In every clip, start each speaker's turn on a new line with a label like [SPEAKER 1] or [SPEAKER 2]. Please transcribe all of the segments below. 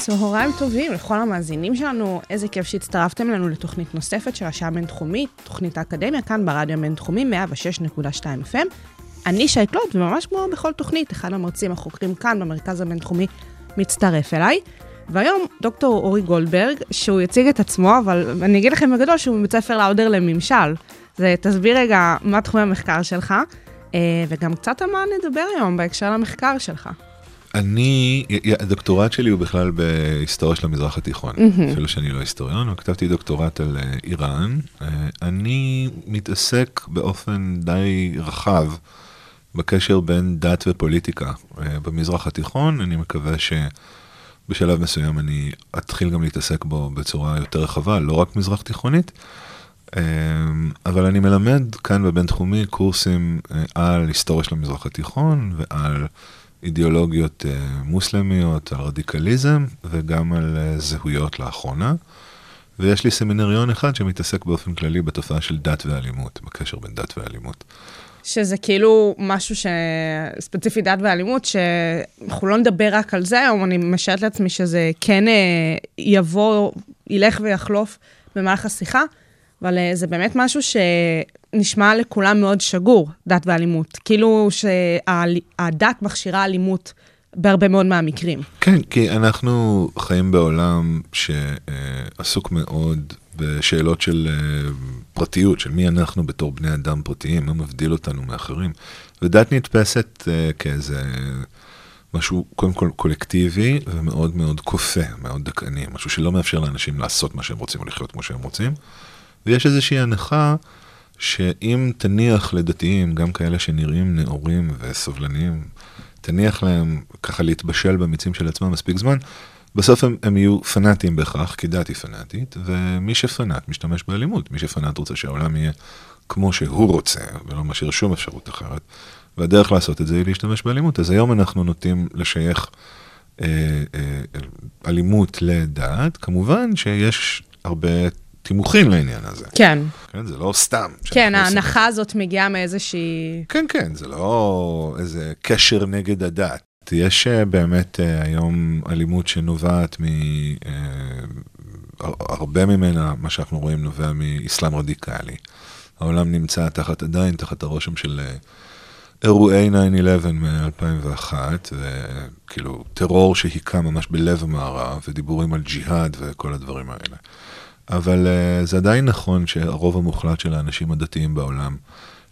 [SPEAKER 1] צהריים טובים לכל המאזינים שלנו, איזה כיף שהצטרפתם אלינו לתוכנית נוספת של השעה הבינתחומית, תוכנית האקדמיה כאן ברדיו הבינתחומי 106.2 FM. אני שי קלוט, וממש כמו בכל תוכנית, אחד המרצים החוקרים כאן במרכז הבינתחומי מצטרף אליי. והיום דוקטור אורי גולדברג, שהוא יציג את עצמו, אבל אני אגיד לכם בגדול שהוא מבית ספר לאודר לממשל. אז תסביר רגע מה תחומי המחקר שלך, אה, וגם קצת על מה נדבר היום בהקשר למחקר שלך.
[SPEAKER 2] אני, הדוקטורט שלי הוא בכלל בהיסטוריה של המזרח התיכון, אפילו שאני לא היסטוריון, אבל כתבתי דוקטורט על אה, איראן. אה, אני מתעסק באופן די רחב בקשר בין דת ופוליטיקה אה, במזרח התיכון, אני מקווה שבשלב מסוים אני אתחיל גם להתעסק בו בצורה יותר רחבה, לא רק מזרח תיכונית. אבל אני מלמד כאן בבינתחומי קורסים על היסטוריה של המזרח התיכון ועל אידיאולוגיות uh, מוסלמיות, על רדיקליזם וגם על uh, זהויות לאחרונה. ויש לי סמינריון אחד שמתעסק באופן כללי בתופעה של דת ואלימות, בקשר בין דת ואלימות.
[SPEAKER 1] שזה כאילו משהו ש... ספציפי דת ואלימות, שאנחנו לא נדבר רק על זה היום, אני משערת לעצמי שזה כן אה, יבוא, ילך ויחלוף במהלך השיחה, אבל זה באמת משהו שנשמע לכולם מאוד שגור, דת ואלימות. כאילו שהדת מכשירה אלימות בהרבה מאוד מהמקרים.
[SPEAKER 2] כן, כי אנחנו חיים בעולם שעסוק מאוד בשאלות של פרטיות, של מי אנחנו בתור בני אדם פרטיים, מה מבדיל אותנו מאחרים. ודת נתפסת כאיזה... משהו קודם כל קולקטיבי ומאוד מאוד כופה, מאוד דכאני, משהו שלא מאפשר לאנשים לעשות מה שהם רוצים או לחיות כמו שהם רוצים. ויש איזושהי הנחה שאם תניח לדתיים, גם כאלה שנראים נאורים וסובלניים, תניח להם ככה להתבשל במיצים של עצמם מספיק זמן, בסוף הם, הם יהיו פנאטים בהכרח, כי דת היא פנאטית, ומי שפנאט משתמש באלימות. מי שפנאט רוצה שהעולם יהיה כמו שהוא רוצה, ולא משאיר שום אפשרות אחרת. והדרך לעשות את זה היא להשתמש באלימות. אז היום אנחנו נוטים לשייך אה, אה, אלימות לדת. כמובן שיש הרבה תימוכין לעניין הזה.
[SPEAKER 1] כן.
[SPEAKER 2] כן, זה לא סתם.
[SPEAKER 1] כן, ההנחה הזאת מגיעה מאיזושהי...
[SPEAKER 2] כן, כן, זה לא איזה קשר נגד הדת. יש אה, באמת אה, היום אלימות שנובעת מ... אה, הרבה ממנה, מה שאנחנו רואים, נובע מאסלאם רדיקלי. העולם נמצא תחת, עדיין תחת הרושם של אירועי 9-11 מ-2001, וכאילו טרור שהיכה ממש בלב המערב, ודיבורים על ג'יהאד וכל הדברים האלה. אבל uh, זה עדיין נכון שהרוב המוחלט של האנשים הדתיים בעולם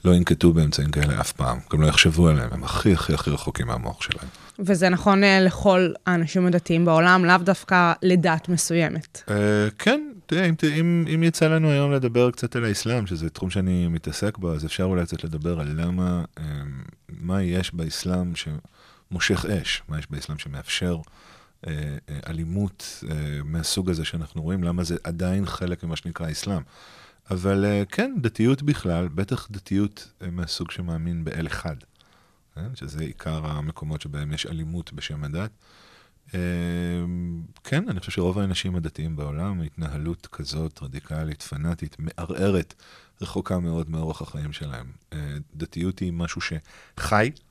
[SPEAKER 2] לא ינקטו באמצעים כאלה אף פעם, גם לא יחשבו עליהם, הם הכי הכי הכי רחוקים מהמוח שלהם.
[SPEAKER 1] וזה נכון uh, לכל האנשים הדתיים בעולם, לאו דווקא לדת מסוימת.
[SPEAKER 2] Uh, כן, תראה, אם, אם, אם יצא לנו היום לדבר קצת על האסלאם, שזה תחום שאני מתעסק בו, אז אפשר אולי קצת לדבר על למה, מה יש באסלאם שמושך אש, מה יש באסלאם שמאפשר אה, אה, אלימות אה, מהסוג הזה שאנחנו רואים, למה זה עדיין חלק ממה שנקרא אסלאם. אבל כן, דתיות בכלל, בטח דתיות מהסוג שמאמין באל אחד, שזה עיקר המקומות שבהם יש אלימות בשם הדת. כן, אני חושב שרוב האנשים הדתיים בעולם, התנהלות כזאת רדיקלית, פנאטית, מערערת, רחוקה מאוד מאורח החיים שלהם. דתיות היא משהו שחי, אה,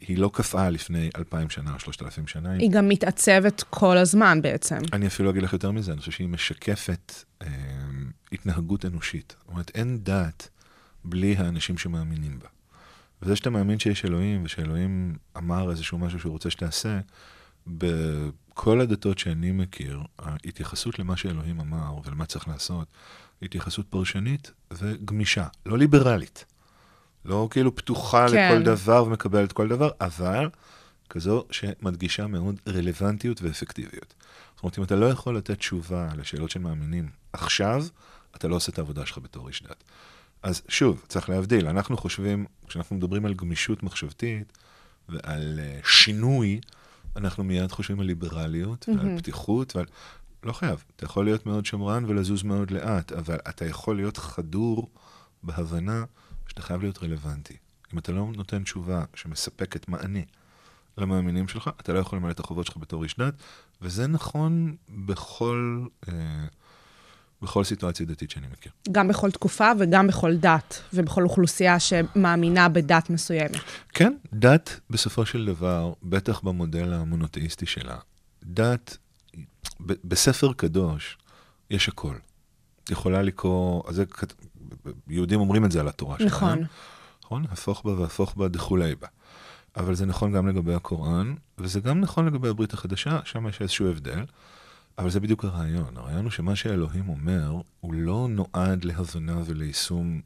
[SPEAKER 2] היא לא קפאה לפני אלפיים שנה או שלושת אלפים שנה.
[SPEAKER 1] היא גם מתעצבת כל הזמן בעצם.
[SPEAKER 2] אני אפילו אגיד לך יותר מזה, אני חושב שהיא משקפת אה, התנהגות אנושית. זאת אומרת, אין דת בלי האנשים שמאמינים בה. וזה שאתה מאמין שיש אלוהים, ושאלוהים אמר איזשהו משהו שהוא רוצה שתעשה, בכל הדתות שאני מכיר, ההתייחסות למה שאלוהים אמר ולמה צריך לעשות, התייחסות פרשנית וגמישה, לא ליברלית. לא כאילו פתוחה כן. לכל דבר ומקבלת כל דבר, אבל כזו שמדגישה מאוד רלוונטיות ואפקטיביות. זאת אומרת, אם אתה לא יכול לתת תשובה לשאלות של מאמינים עכשיו, אתה לא עושה את העבודה שלך בתור איש דת. אז שוב, צריך להבדיל, אנחנו חושבים, כשאנחנו מדברים על גמישות מחשבתית ועל uh, שינוי, אנחנו מיד חושבים על ליברליות ועל mm-hmm. פתיחות ועל... לא חייב. אתה יכול להיות מאוד שמרן ולזוז מאוד לאט, אבל אתה יכול להיות חדור בהבנה שאתה חייב להיות רלוונטי. אם אתה לא נותן תשובה שמספקת מענה למאמינים שלך, אתה לא יכול למלא את החובות שלך בתור איש דת, וזה נכון בכל, אה, בכל סיטואציה דתית שאני מכיר.
[SPEAKER 1] גם בכל תקופה וגם בכל דת, ובכל אוכלוסייה שמאמינה בדת מסוימת.
[SPEAKER 2] כן, דת בסופו של דבר, בטח במודל המונותאיסטי שלה, דת, ב- בספר קדוש יש הכל. יכולה לקרוא, אז זה, יהודים אומרים את זה על התורה שלהם.
[SPEAKER 1] נכון.
[SPEAKER 2] נכון? הפוך בה והפוך בה דכולי בה. אבל זה נכון גם לגבי הקוראן, וזה גם נכון לגבי הברית החדשה, שם יש איזשהו הבדל. אבל זה בדיוק הרעיון. הרעיון הוא שמה שאלוהים אומר, הוא לא נועד להבנה וליישום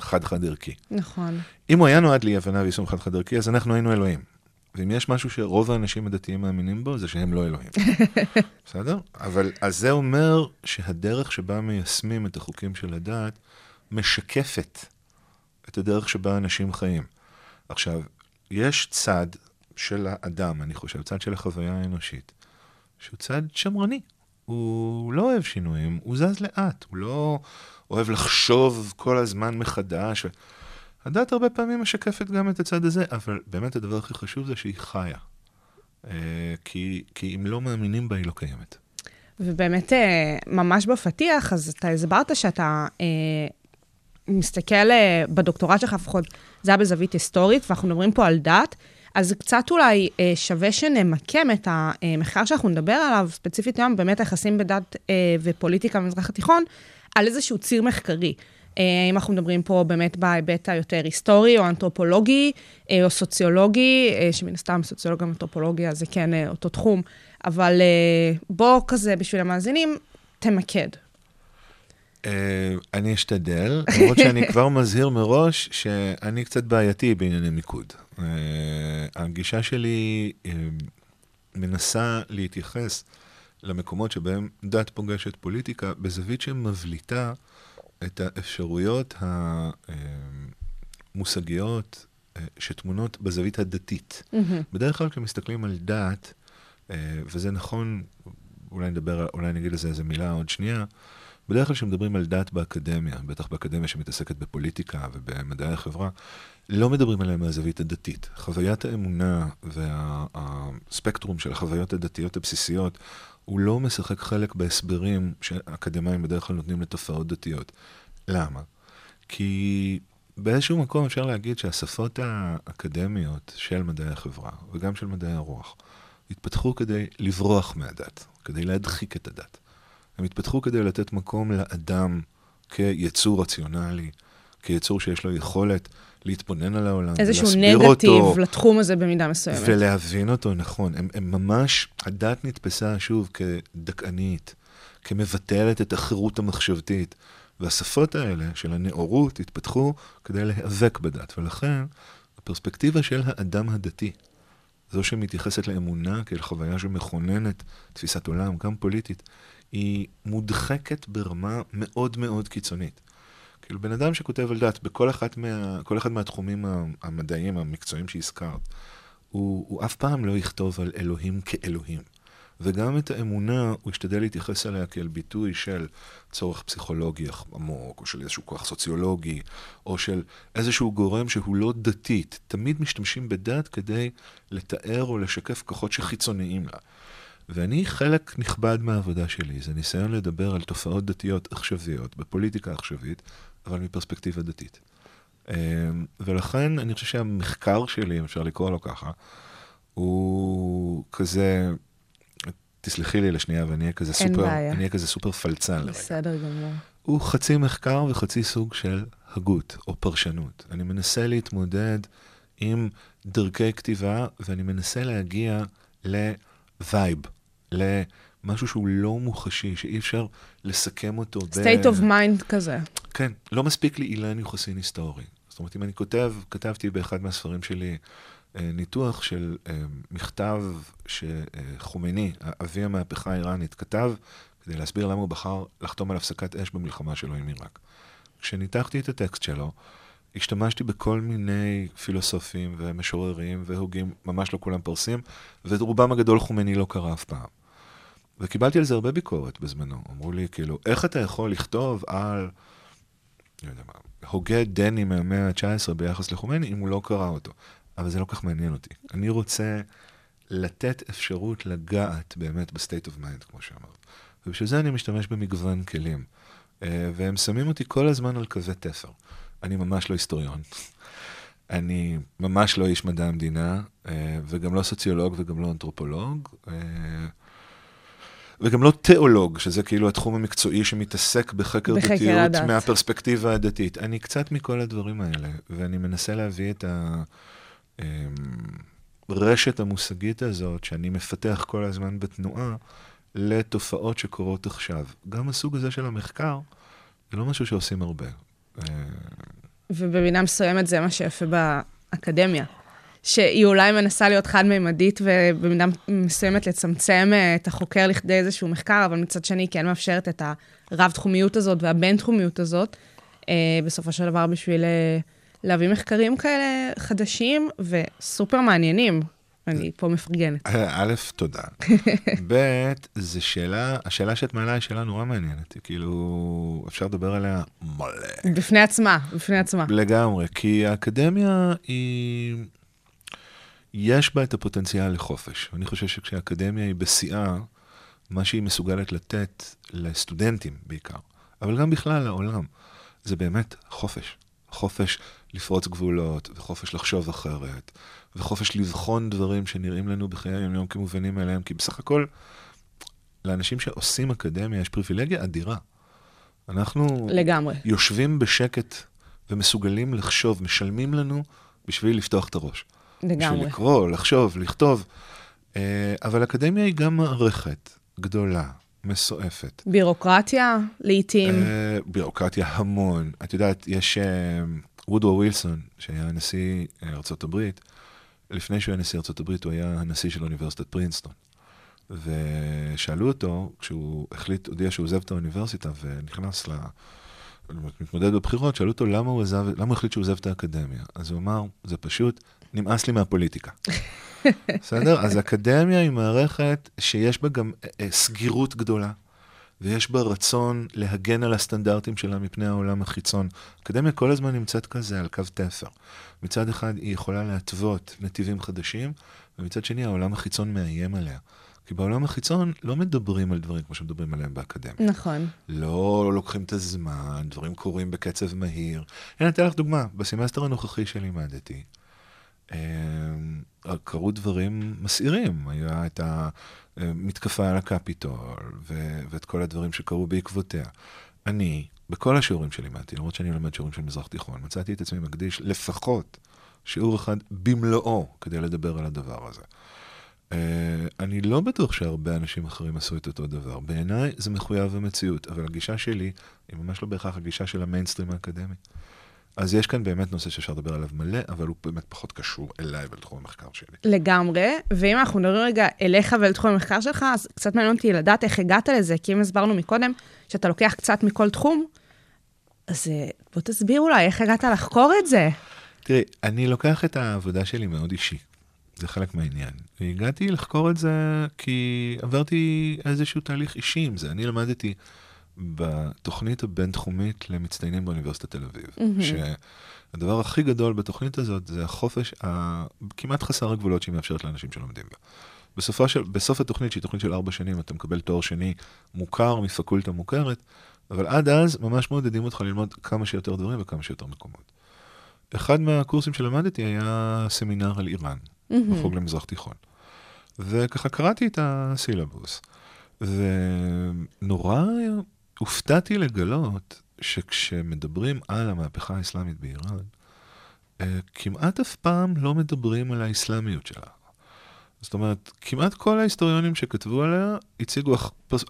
[SPEAKER 2] חד-חד ערכי.
[SPEAKER 1] נכון.
[SPEAKER 2] אם הוא היה נועד להבנה ויישום חד-חד ערכי, אז אנחנו היינו אלוהים. ואם יש משהו שרוב האנשים הדתיים מאמינים בו, זה שהם לא אלוהים. בסדר? אבל אז זה אומר שהדרך שבה מיישמים את החוקים של הדת, משקפת את הדרך שבה אנשים חיים. עכשיו, יש צד של האדם, אני חושב, צד של החוויה האנושית, שהוא צד שמרני. הוא לא אוהב שינויים, הוא זז לאט, הוא לא אוהב לחשוב כל הזמן מחדש. הדת הרבה פעמים משקפת גם את הצד הזה, אבל באמת הדבר הכי חשוב זה שהיא חיה. אה, כי, כי אם לא מאמינים בה, היא לא קיימת.
[SPEAKER 1] ובאמת, אה, ממש בפתיח, אז אתה הסברת שאתה אה, מסתכל אה, בדוקטורט שלך, לפחות זה היה בזווית היסטורית, ואנחנו מדברים פה על דת, אז קצת אולי אה, שווה שנמקם את המחקר שאנחנו נדבר עליו, ספציפית היום, באמת היחסים בדת אה, ופוליטיקה במזרח התיכון, על איזשהו ציר מחקרי. אה, אם אנחנו מדברים פה באמת בהיבט היותר היסטורי או אנתרופולוגי או סוציולוגי, שמן הסתם סוציולוגיה ואנתרופולוגיה זה כן אותו תחום, אבל אה, בוא כזה בשביל המאזינים, תמקד.
[SPEAKER 2] אה, אני אשתדל, למרות שאני כבר מזהיר מראש שאני קצת בעייתי בענייני מיקוד. אה, הגישה שלי אה, מנסה להתייחס למקומות שבהם דת פוגשת פוליטיקה בזווית שמבליטה את האפשרויות המושגיות אה, שטמונות בזווית הדתית. בדרך כלל כשמסתכלים על דת, אה, וזה נכון, אולי נדבר, אולי נגיד לזה איזה מילה עוד שנייה, בדרך כלל כשמדברים על דת באקדמיה, בטח באקדמיה שמתעסקת בפוליטיקה ובמדעי החברה, לא מדברים עליה מהזווית הדתית. חוויית האמונה והספקטרום של החוויות הדתיות הבסיסיות, הוא לא משחק חלק בהסברים שאקדמאים בדרך כלל נותנים לתופעות דתיות. למה? כי באיזשהו מקום אפשר להגיד שהשפות האקדמיות של מדעי החברה, וגם של מדעי הרוח, התפתחו כדי לברוח מהדת, כדי להדחיק את הדת. הם התפתחו כדי לתת מקום לאדם כיצור רציונלי, כיצור שיש לו יכולת להתבונן על העולם,
[SPEAKER 1] איזשהו
[SPEAKER 2] ולהסביר
[SPEAKER 1] נגטיב
[SPEAKER 2] אותו,
[SPEAKER 1] לתחום הזה במידה מסוימת.
[SPEAKER 2] ולהבין אותו נכון. הם, הם ממש, הדת נתפסה שוב כדכאנית, כמבטלת את החירות המחשבתית. והשפות האלה של הנאורות התפתחו כדי להיאבק בדת, ולכן הפרספקטיבה של האדם הדתי, זו שמתייחסת לאמונה כאל חוויה שמכוננת תפיסת עולם, גם פוליטית, היא מודחקת ברמה מאוד מאוד קיצונית. כאילו, בן אדם שכותב על דת בכל אחת מה, אחד מהתחומים המדעיים, המקצועיים שהזכרת, הוא, הוא אף פעם לא יכתוב על אלוהים כאלוהים. וגם את האמונה, הוא ישתדל להתייחס אליה כאל ביטוי של צורך פסיכולוגי עמוק, או של איזשהו כוח סוציולוגי, או של איזשהו גורם שהוא לא דתית. תמיד משתמשים בדת כדי לתאר או לשקף כוחות שחיצוניים לה. ואני, חלק נכבד מהעבודה שלי, זה ניסיון לדבר על תופעות דתיות עכשוויות, בפוליטיקה עכשווית, אבל מפרספקטיבה דתית. ולכן אני חושב שהמחקר שלי, אם אפשר לקרוא לו ככה, הוא כזה, תסלחי לי לשנייה ואני אהיה כזה סופר. אני אהיה כזה סופר פלצן לרגע.
[SPEAKER 1] בסדר גמור.
[SPEAKER 2] הוא חצי מחקר וחצי סוג של הגות או פרשנות. אני מנסה להתמודד עם דרכי כתיבה, ואני מנסה להגיע ל vibe, למשהו שהוא לא מוחשי, שאי אפשר לסכם אותו ב...
[SPEAKER 1] state of mind כזה.
[SPEAKER 2] כן, לא מספיק לי אילן יוחסין היסטורי. זאת אומרת, אם אני כותב, כתבתי באחד מהספרים שלי אה, ניתוח של אה, מכתב שחומייני, אבי המהפכה האיראנית, כתב כדי להסביר למה הוא בחר לחתום על הפסקת אש במלחמה שלו עם עיראק. כשניתחתי את הטקסט שלו, השתמשתי בכל מיני פילוסופים ומשוררים והוגים, ממש לא כולם פרסים, ואת רובם הגדול חומייני לא קרא אף פעם. וקיבלתי על זה הרבה ביקורת בזמנו. אמרו לי, כאילו, איך אתה יכול לכתוב על, לא יודע מה, הוגה דני מהמאה ה-19 ביחס לחומני, אם הוא לא קרא אותו? אבל זה לא כך מעניין אותי. אני רוצה לתת אפשרות לגעת באמת ב-state of mind, כמו שאמרת. ובשביל זה אני משתמש במגוון כלים. אה, והם שמים אותי כל הזמן על קווי תפר. אני ממש לא היסטוריון. אני ממש לא איש מדע המדינה, אה, וגם לא סוציולוג וגם לא אנתרופולוג, אה, וגם לא תיאולוג, שזה כאילו התחום המקצועי שמתעסק בחקר דתיות
[SPEAKER 1] הדת.
[SPEAKER 2] מהפרספקטיבה הדתית. אני קצת מכל הדברים האלה, ואני מנסה להביא את הרשת המושגית הזאת, שאני מפתח כל הזמן בתנועה, לתופעות שקורות עכשיו. גם הסוג הזה של המחקר, זה לא משהו שעושים הרבה. אה,
[SPEAKER 1] ובמידה מסוימת זה מה שיפה באקדמיה. שהיא אולי מנסה להיות חד-מימדית ובמידה מסוימת לצמצם אה, את החוקר לכדי איזשהו מחקר, אבל מצד שני כן מאפשרת את הרב-תחומיות הזאת והבין-תחומיות הזאת, אה, בסופו של דבר בשביל אה, להביא מחקרים כאלה חדשים וסופר מעניינים. אני פה מפרגנת.
[SPEAKER 2] א', תודה. ב', זו שאלה, השאלה שאת מעלה היא שאלה נורא מעניינת. כאילו, אפשר לדבר עליה מלא.
[SPEAKER 1] בפני עצמה, בפני עצמה.
[SPEAKER 2] לגמרי, כי האקדמיה היא... יש בה את הפוטנציאל לחופש. אני חושב שכשהאקדמיה היא בשיאה, מה שהיא מסוגלת לתת לסטודנטים בעיקר, אבל גם בכלל לעולם, זה באמת חופש. חופש לפרוץ גבולות, וחופש לחשוב אחרת, וחופש לבחון דברים שנראים לנו בחיי היום-יום כמובנים מאליהם, כי בסך הכל, לאנשים שעושים אקדמיה יש פריבילגיה אדירה. אנחנו
[SPEAKER 1] לגמרי.
[SPEAKER 2] יושבים בשקט ומסוגלים לחשוב, משלמים לנו בשביל לפתוח את הראש.
[SPEAKER 1] לגמרי.
[SPEAKER 2] בשביל לקרוא, לחשוב, לכתוב. אה, אבל אקדמיה היא גם מערכת גדולה, מסועפת.
[SPEAKER 1] בירוקרטיה, לעתים.
[SPEAKER 2] אה, בירוקרטיה המון. את יודעת, יש אה, וודרו ווילסון, שהיה נשיא ארה"ב, לפני שהוא היה נשיא ארה"ב, הוא היה הנשיא של אוניברסיטת פרינסטון. ושאלו אותו, כשהוא החליט, הודיע שהוא עוזב את האוניברסיטה ונכנס ל... מתמודד בבחירות, שאלו אותו למה הוא, עזב, למה הוא החליט שהוא עוזב את האקדמיה. אז הוא אמר, זה פשוט, נמאס לי מהפוליטיקה. בסדר? אז אקדמיה היא מערכת שיש בה גם אה, אה, סגירות גדולה, ויש בה רצון להגן על הסטנדרטים שלה מפני העולם החיצון. אקדמיה כל הזמן נמצאת כזה על קו תפר. מצד אחד היא יכולה להתוות נתיבים חדשים, ומצד שני העולם החיצון מאיים עליה. כי בעולם החיצון לא מדברים על דברים כמו שמדברים עליהם באקדמיה.
[SPEAKER 1] נכון.
[SPEAKER 2] לא לוקחים את הזמן, דברים קורים בקצב מהיר. הנה, אתן לך דוגמה, בסמסטר הנוכחי שלימדתי, קרו דברים מסעירים. היה את המתקפה על הקפיטול, ו- ואת כל הדברים שקרו בעקבותיה. אני, בכל השיעורים שלימדתי, למרות שאני לומד שיעורים של מזרח תיכון, מצאתי את עצמי מקדיש לפחות שיעור אחד במלואו כדי לדבר על הדבר הזה. Uh, אני לא בטוח שהרבה אנשים אחרים עשו את אותו דבר. בעיניי זה מחויב המציאות, אבל הגישה שלי היא ממש לא בהכרח הגישה של המיינסטרים האקדמי. אז יש כאן באמת נושא שאפשר לדבר עליו מלא, אבל הוא באמת פחות קשור אליי ולתחום המחקר שלי.
[SPEAKER 1] לגמרי, ואם אנחנו מדברים רגע אליך ולתחום המחקר שלך, אז קצת מעניין אותי לדעת איך הגעת לזה, כי אם הסברנו מקודם שאתה לוקח קצת מכל תחום, אז אה, בוא תסביר אולי איך הגעת לחקור את זה.
[SPEAKER 2] תראי, אני לוקח את העבודה שלי מאוד אישי. זה חלק מהעניין. והגעתי לחקור את זה כי עברתי איזשהו תהליך אישי עם זה. אני למדתי בתוכנית הבינתחומית למצטיינים באוניברסיטת תל אביב,
[SPEAKER 1] מהמם.
[SPEAKER 2] שהדבר הכי גדול בתוכנית הזאת זה החופש הכמעט חסר הגבולות שהיא מאפשרת לאנשים שלומדים בה. בסופה של, בסוף התוכנית, שהיא תוכנית של ארבע שנים, אתה מקבל תואר שני מוכר מפקולטה מוכרת, אבל עד אז ממש מעודדים אותך ללמוד כמה שיותר דברים וכמה שיותר מקומות. אחד מהקורסים שלמדתי היה סמינר על איראן,
[SPEAKER 1] מהמם.
[SPEAKER 2] בחוג למזרח תיכון. וככה קראתי את הסילבוס, ונורא הופתעתי לגלות שכשמדברים על המהפכה האסלאמית באיראן, אה, כמעט אף פעם לא מדברים על האסלאמיות שלה. זאת אומרת, כמעט כל ההיסטוריונים שכתבו עליה הציגו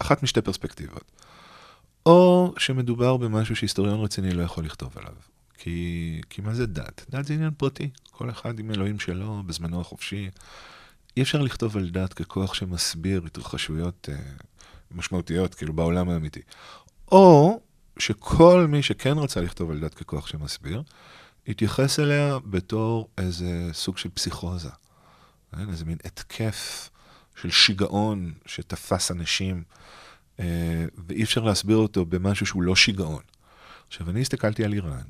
[SPEAKER 2] אחת משתי פרספקטיבות. או שמדובר במשהו שהיסטוריון רציני לא יכול לכתוב עליו. כי, כי מה זה דת? דת זה עניין פרטי. כל אחד עם אלוהים שלו, בזמנו החופשי. אי אפשר לכתוב על דת ככוח שמסביר התרחשויות אה, משמעותיות, כאילו בעולם האמיתי. או שכל מי שכן רצה לכתוב על דת ככוח שמסביר, התייחס אליה בתור איזה סוג של פסיכוזה. כן? איזה מין התקף של שיגעון שתפס אנשים, אה, ואי אפשר להסביר אותו במשהו שהוא לא שיגעון. עכשיו, אני הסתכלתי על איראן,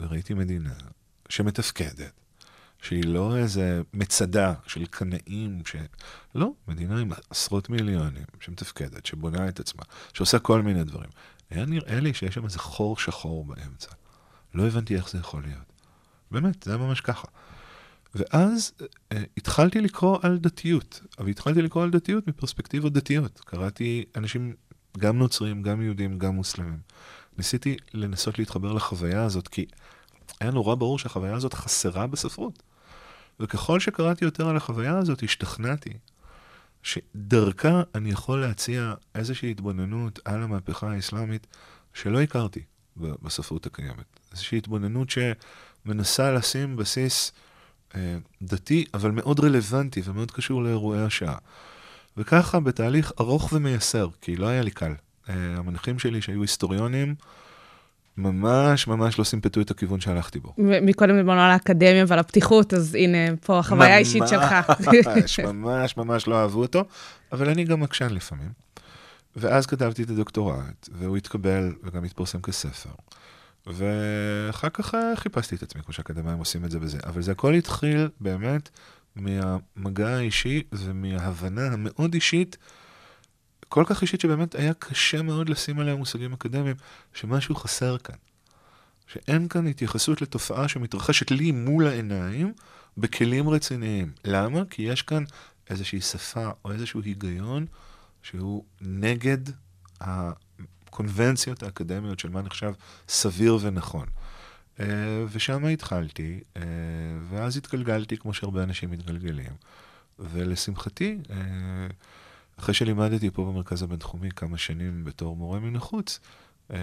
[SPEAKER 2] וראיתי מדינה שמתפקדת, שהיא לא איזה מצדה של קנאים, ש... לא, מדינה עם עשרות מיליונים, שמתפקדת, שבונה את עצמה, שעושה כל מיני דברים. היה נראה לי שיש שם איזה חור שחור באמצע. לא הבנתי איך זה יכול להיות. באמת, זה היה ממש ככה. ואז אה, התחלתי לקרוא על דתיות, אבל התחלתי לקרוא על דתיות מפרספקטיבות דתיות. קראתי אנשים, גם נוצרים, גם יהודים, גם מוסלמים. ניסיתי לנסות להתחבר לחוויה הזאת, כי היה נורא ברור שהחוויה הזאת חסרה בספרות. וככל שקראתי יותר על החוויה הזאת, השתכנעתי שדרכה אני יכול להציע איזושהי התבוננות על המהפכה האסלאמית שלא הכרתי בספרות הקיימת. איזושהי התבוננות שמנסה לשים בסיס אה, דתי, אבל מאוד רלוונטי ומאוד קשור לאירועי השעה. וככה בתהליך ארוך ומייסר, כי לא היה לי קל. אה, המנחים שלי שהיו היסטוריונים, ממש ממש לא סימפטו את הכיוון שהלכתי בו.
[SPEAKER 1] מקודם דיברנו על האקדמיה ועל הפתיחות, אז הנה, פה החוויה האישית שלך.
[SPEAKER 2] ממש, ממש ממש לא אהבו אותו, אבל אני גם עקשן לפעמים. ואז כתבתי את הדוקטורט, והוא התקבל וגם התפרסם כספר. ואחר כך חיפשתי את עצמי, כמו שהאקדמאים עושים את זה וזה. אבל זה הכל התחיל באמת מהמגע האישי ומההבנה המאוד אישית, כל כך אישית שבאמת היה קשה מאוד לשים עליה מושגים אקדמיים, שמשהו חסר כאן. שאין כאן התייחסות לתופעה שמתרחשת לי מול העיניים בכלים רציניים. למה? כי יש כאן איזושהי שפה או איזשהו היגיון שהוא נגד הקונבנציות האקדמיות של מה נחשב סביר ונכון. Uh, ושם התחלתי, uh, ואז התגלגלתי כמו שהרבה אנשים מתגלגלים. ולשמחתי, uh, אחרי שלימדתי פה במרכז הבינתחומי כמה שנים בתור מורה מן החוץ, uh,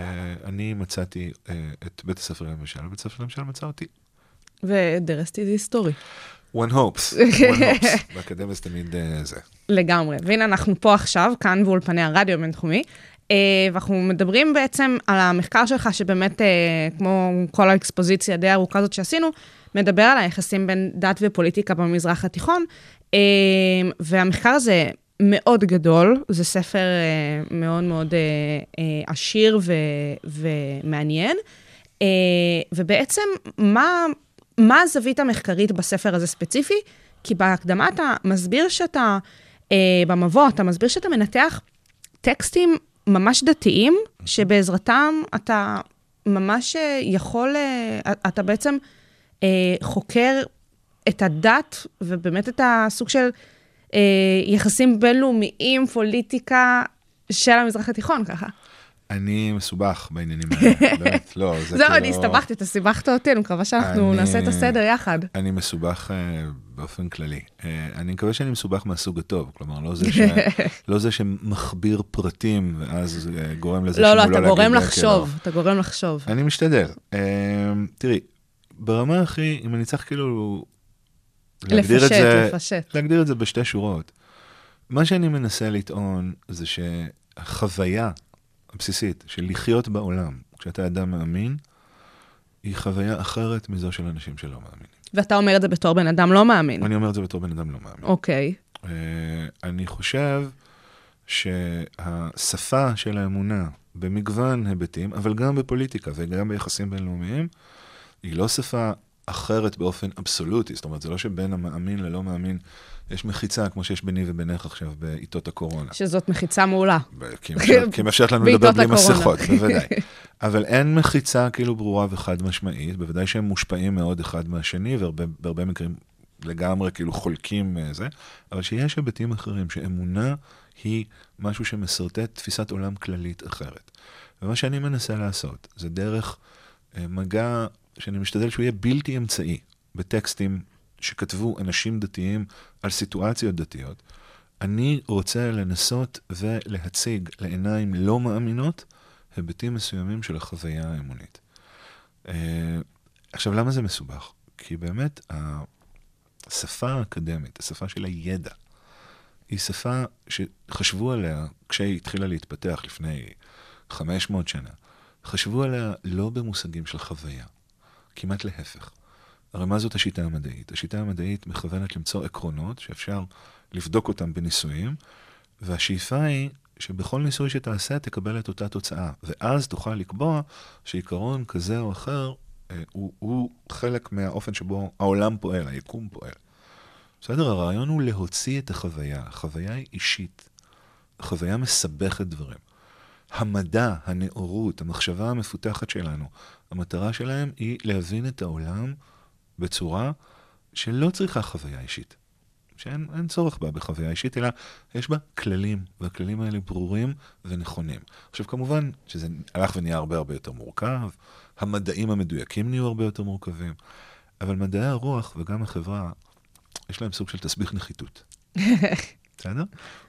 [SPEAKER 2] אני מצאתי uh, את בית הספר למשל, ובית הספר למשל מצא אותי.
[SPEAKER 1] ודרסתי זה היסטורי.
[SPEAKER 2] one hopes, one hopes, באקדמיה זה תמיד uh, זה.
[SPEAKER 1] לגמרי. והנה אנחנו פה עכשיו, כאן באולפני הרדיו הבינתחומי, אה, ואנחנו מדברים בעצם על המחקר שלך, שבאמת, אה, כמו כל האקספוזיציה די ארוכה הזאת שעשינו, מדבר על היחסים בין דת ופוליטיקה במזרח התיכון, אה, והמחקר הזה מאוד גדול, זה ספר אה, מאוד מאוד אה, אה, עשיר ו, ומעניין, אה, ובעצם מה, מה הזווית המחקרית בספר הזה ספציפי? כי בהקדמה אתה מסביר שאתה, אה, במבוא, אתה מסביר שאתה מנתח טקסטים ממש דתיים, שבעזרתם אתה ממש אה, יכול, אה, אתה בעצם אה, חוקר את הדת, ובאמת את הסוג של יחסים בינלאומיים, פוליטיקה של המזרח התיכון, ככה.
[SPEAKER 2] אני מסובך בעניינים האלה, באמת, לא, זה כאילו...
[SPEAKER 1] זהו, אני הסתבכתי, אתה סיבכת אותי, אני מקווה שאנחנו נעשה את הסדר יחד.
[SPEAKER 2] אני מסובך uh, באופן כללי. Uh, אני מקווה שאני מסובך מהסוג הטוב, כלומר, לא זה. לא שמכביר פרטים, ואז גורם לזה
[SPEAKER 1] לא, לא, אתה גורם לחשוב, אתה גורם לחשוב.
[SPEAKER 2] אני משתדל. תראי, ברמה הכי, אם אני צריך כאילו...
[SPEAKER 1] לפשט, זה, לפשט.
[SPEAKER 2] להגדיר את זה בשתי שורות. מה שאני מנסה לטעון זה שהחוויה הבסיסית של לחיות בעולם כשאתה אדם מאמין, היא חוויה אחרת מזו של אנשים שלא מאמינים.
[SPEAKER 1] ואתה אומר את זה בתור בן אדם לא מאמין.
[SPEAKER 2] אני אומר את זה בתור בן אדם לא מאמין.
[SPEAKER 1] אוקיי.
[SPEAKER 2] Okay. Uh, אני חושב שהשפה של האמונה במגוון היבטים, אבל גם בפוליטיקה וגם ביחסים בינלאומיים, היא לא שפה אחרת באופן אבסולוטי. זאת אומרת, זה לא שבין המאמין ללא מאמין יש מחיצה, כמו שיש ביני ובינך עכשיו בעיתות הקורונה.
[SPEAKER 1] שזאת מחיצה מעולה.
[SPEAKER 2] כי מאפשרת לנו לדבר בלי מסכות, בוודאי. אבל אין מחיצה כאילו ברורה וחד משמעית, בוודאי שהם מושפעים מאוד אחד מהשני, ובהרבה מקרים לגמרי כאילו חולקים אה, זה, אבל שיש היבטים אחרים, שאמונה היא משהו שמסרטט תפיסת עולם כללית אחרת. ומה שאני מנסה לעשות, זה דרך אה, מגע שאני משתדל שהוא יהיה בלתי אמצעי בטקסטים שכתבו אנשים דתיים על סיטואציות דתיות. אני רוצה לנסות ולהציג לעיניים לא מאמינות היבטים מסוימים של החוויה האמונית. Uh, עכשיו, למה זה מסובך? כי באמת השפה האקדמית, השפה של הידע, היא שפה שחשבו עליה כשהיא התחילה להתפתח לפני 500 שנה. חשבו עליה לא במושגים של חוויה, כמעט להפך. הרי מה זאת השיטה המדעית? השיטה המדעית מכוונת למצוא עקרונות שאפשר לבדוק אותם בניסויים, והשאיפה היא שבכל ניסוי שתעשה תקבל את אותה תוצאה, ואז תוכל לקבוע שעיקרון כזה או אחר אה, הוא, הוא חלק מהאופן שבו העולם פועל, היקום פועל. בסדר? הרעיון הוא להוציא את החוויה. החוויה היא אישית. החוויה מסבכת דברים. המדע, הנאורות, המחשבה המפותחת שלנו, המטרה שלהם היא להבין את העולם בצורה שלא צריכה חוויה אישית. שאין אין צורך בה בחוויה אישית, אלא יש בה כללים, והכללים האלה ברורים ונכונים. עכשיו, כמובן שזה הלך ונהיה הרבה הרבה יותר מורכב, המדעים המדויקים נהיו הרבה יותר מורכבים, אבל מדעי הרוח וגם החברה, יש להם סוג של תסביך נחיתות. בסדר?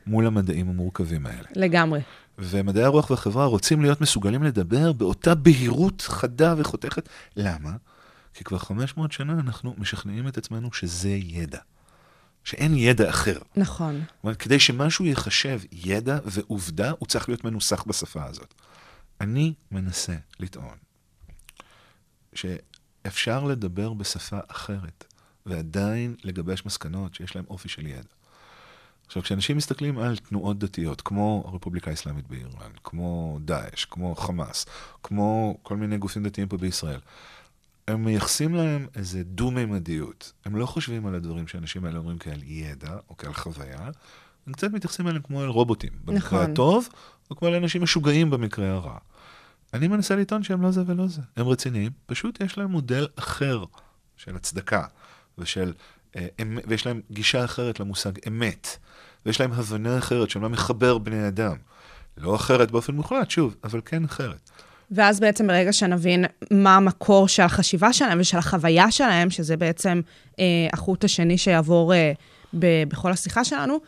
[SPEAKER 2] מול המדעים המורכבים האלה.
[SPEAKER 1] לגמרי.
[SPEAKER 2] ומדעי הרוח והחברה רוצים להיות מסוגלים לדבר באותה בהירות חדה וחותכת. למה? כי כבר 500 שנה אנחנו משכנעים את עצמנו שזה ידע. שאין ידע אחר.
[SPEAKER 1] נכון.
[SPEAKER 2] אומרת, כדי שמשהו ייחשב ידע ועובדה, הוא צריך להיות מנוסח בשפה הזאת. אני מנסה לטעון שאפשר לדבר בשפה אחרת, ועדיין לגבש מסקנות שיש להן אופי של ידע. עכשיו, כשאנשים מסתכלים על תנועות דתיות, כמו הרפובליקה האסלאמית באירלנד, כמו דאעש, כמו חמאס, כמו כל מיני גופים דתיים פה בישראל, הם מייחסים להם איזה דו-מימדיות. הם לא חושבים על הדברים שהאנשים האלה אומרים כעל ידע או כעל חוויה, הם קצת מתייחסים אליהם כמו אל רובוטים. במקרה
[SPEAKER 1] נכון.
[SPEAKER 2] הטוב, או כמו אל אנשים משוגעים במקרה הרע. אני מנסה לטעון שהם לא זה ולא זה. הם רציניים, פשוט יש להם מודל אחר של הצדקה, ושל, אה, אמ- ויש להם גישה אחרת למושג אמת, ויש להם הבנה אחרת שמה מחבר בני אדם. לא אחרת באופן מוחלט, שוב, אבל כן אחרת.
[SPEAKER 1] ואז בעצם ברגע שנבין מה המקור של החשיבה שלהם ושל החוויה שלהם, שזה בעצם אה, החוט השני שיעבור אה, ב- בכל השיחה שלנו,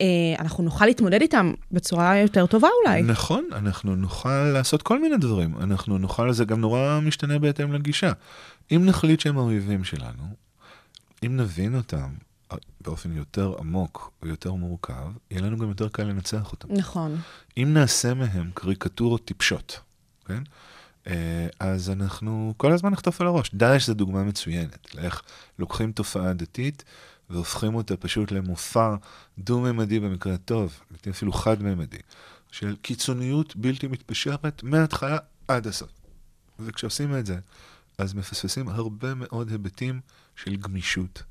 [SPEAKER 1] אה, אנחנו נוכל להתמודד איתם בצורה יותר טובה אולי.
[SPEAKER 2] נכון, אנחנו נוכל לעשות כל מיני דברים. אנחנו נוכל, זה גם נורא משתנה בהתאם לגישה. אם נחליט שהם האויבים שלנו, אם נבין אותם באופן יותר עמוק ויותר מורכב, יהיה לנו גם יותר קל לנצח אותם.
[SPEAKER 1] נכון.
[SPEAKER 2] אם נעשה מהם קריקטורות טיפשות, כן? אה, אז אנחנו כל הזמן נחטוף על הראש. דאעש זה דוגמה מצוינת, לאיך לוקחים תופעה דתית והופכים אותה פשוט למופע דו-ממדי במקרה הטוב, לעתים אפילו חד-ממדי, של קיצוניות בלתי מתפשרת מההתחלה עד הסוף. וכשעושים את זה, אז מפספסים הרבה מאוד היבטים של גמישות,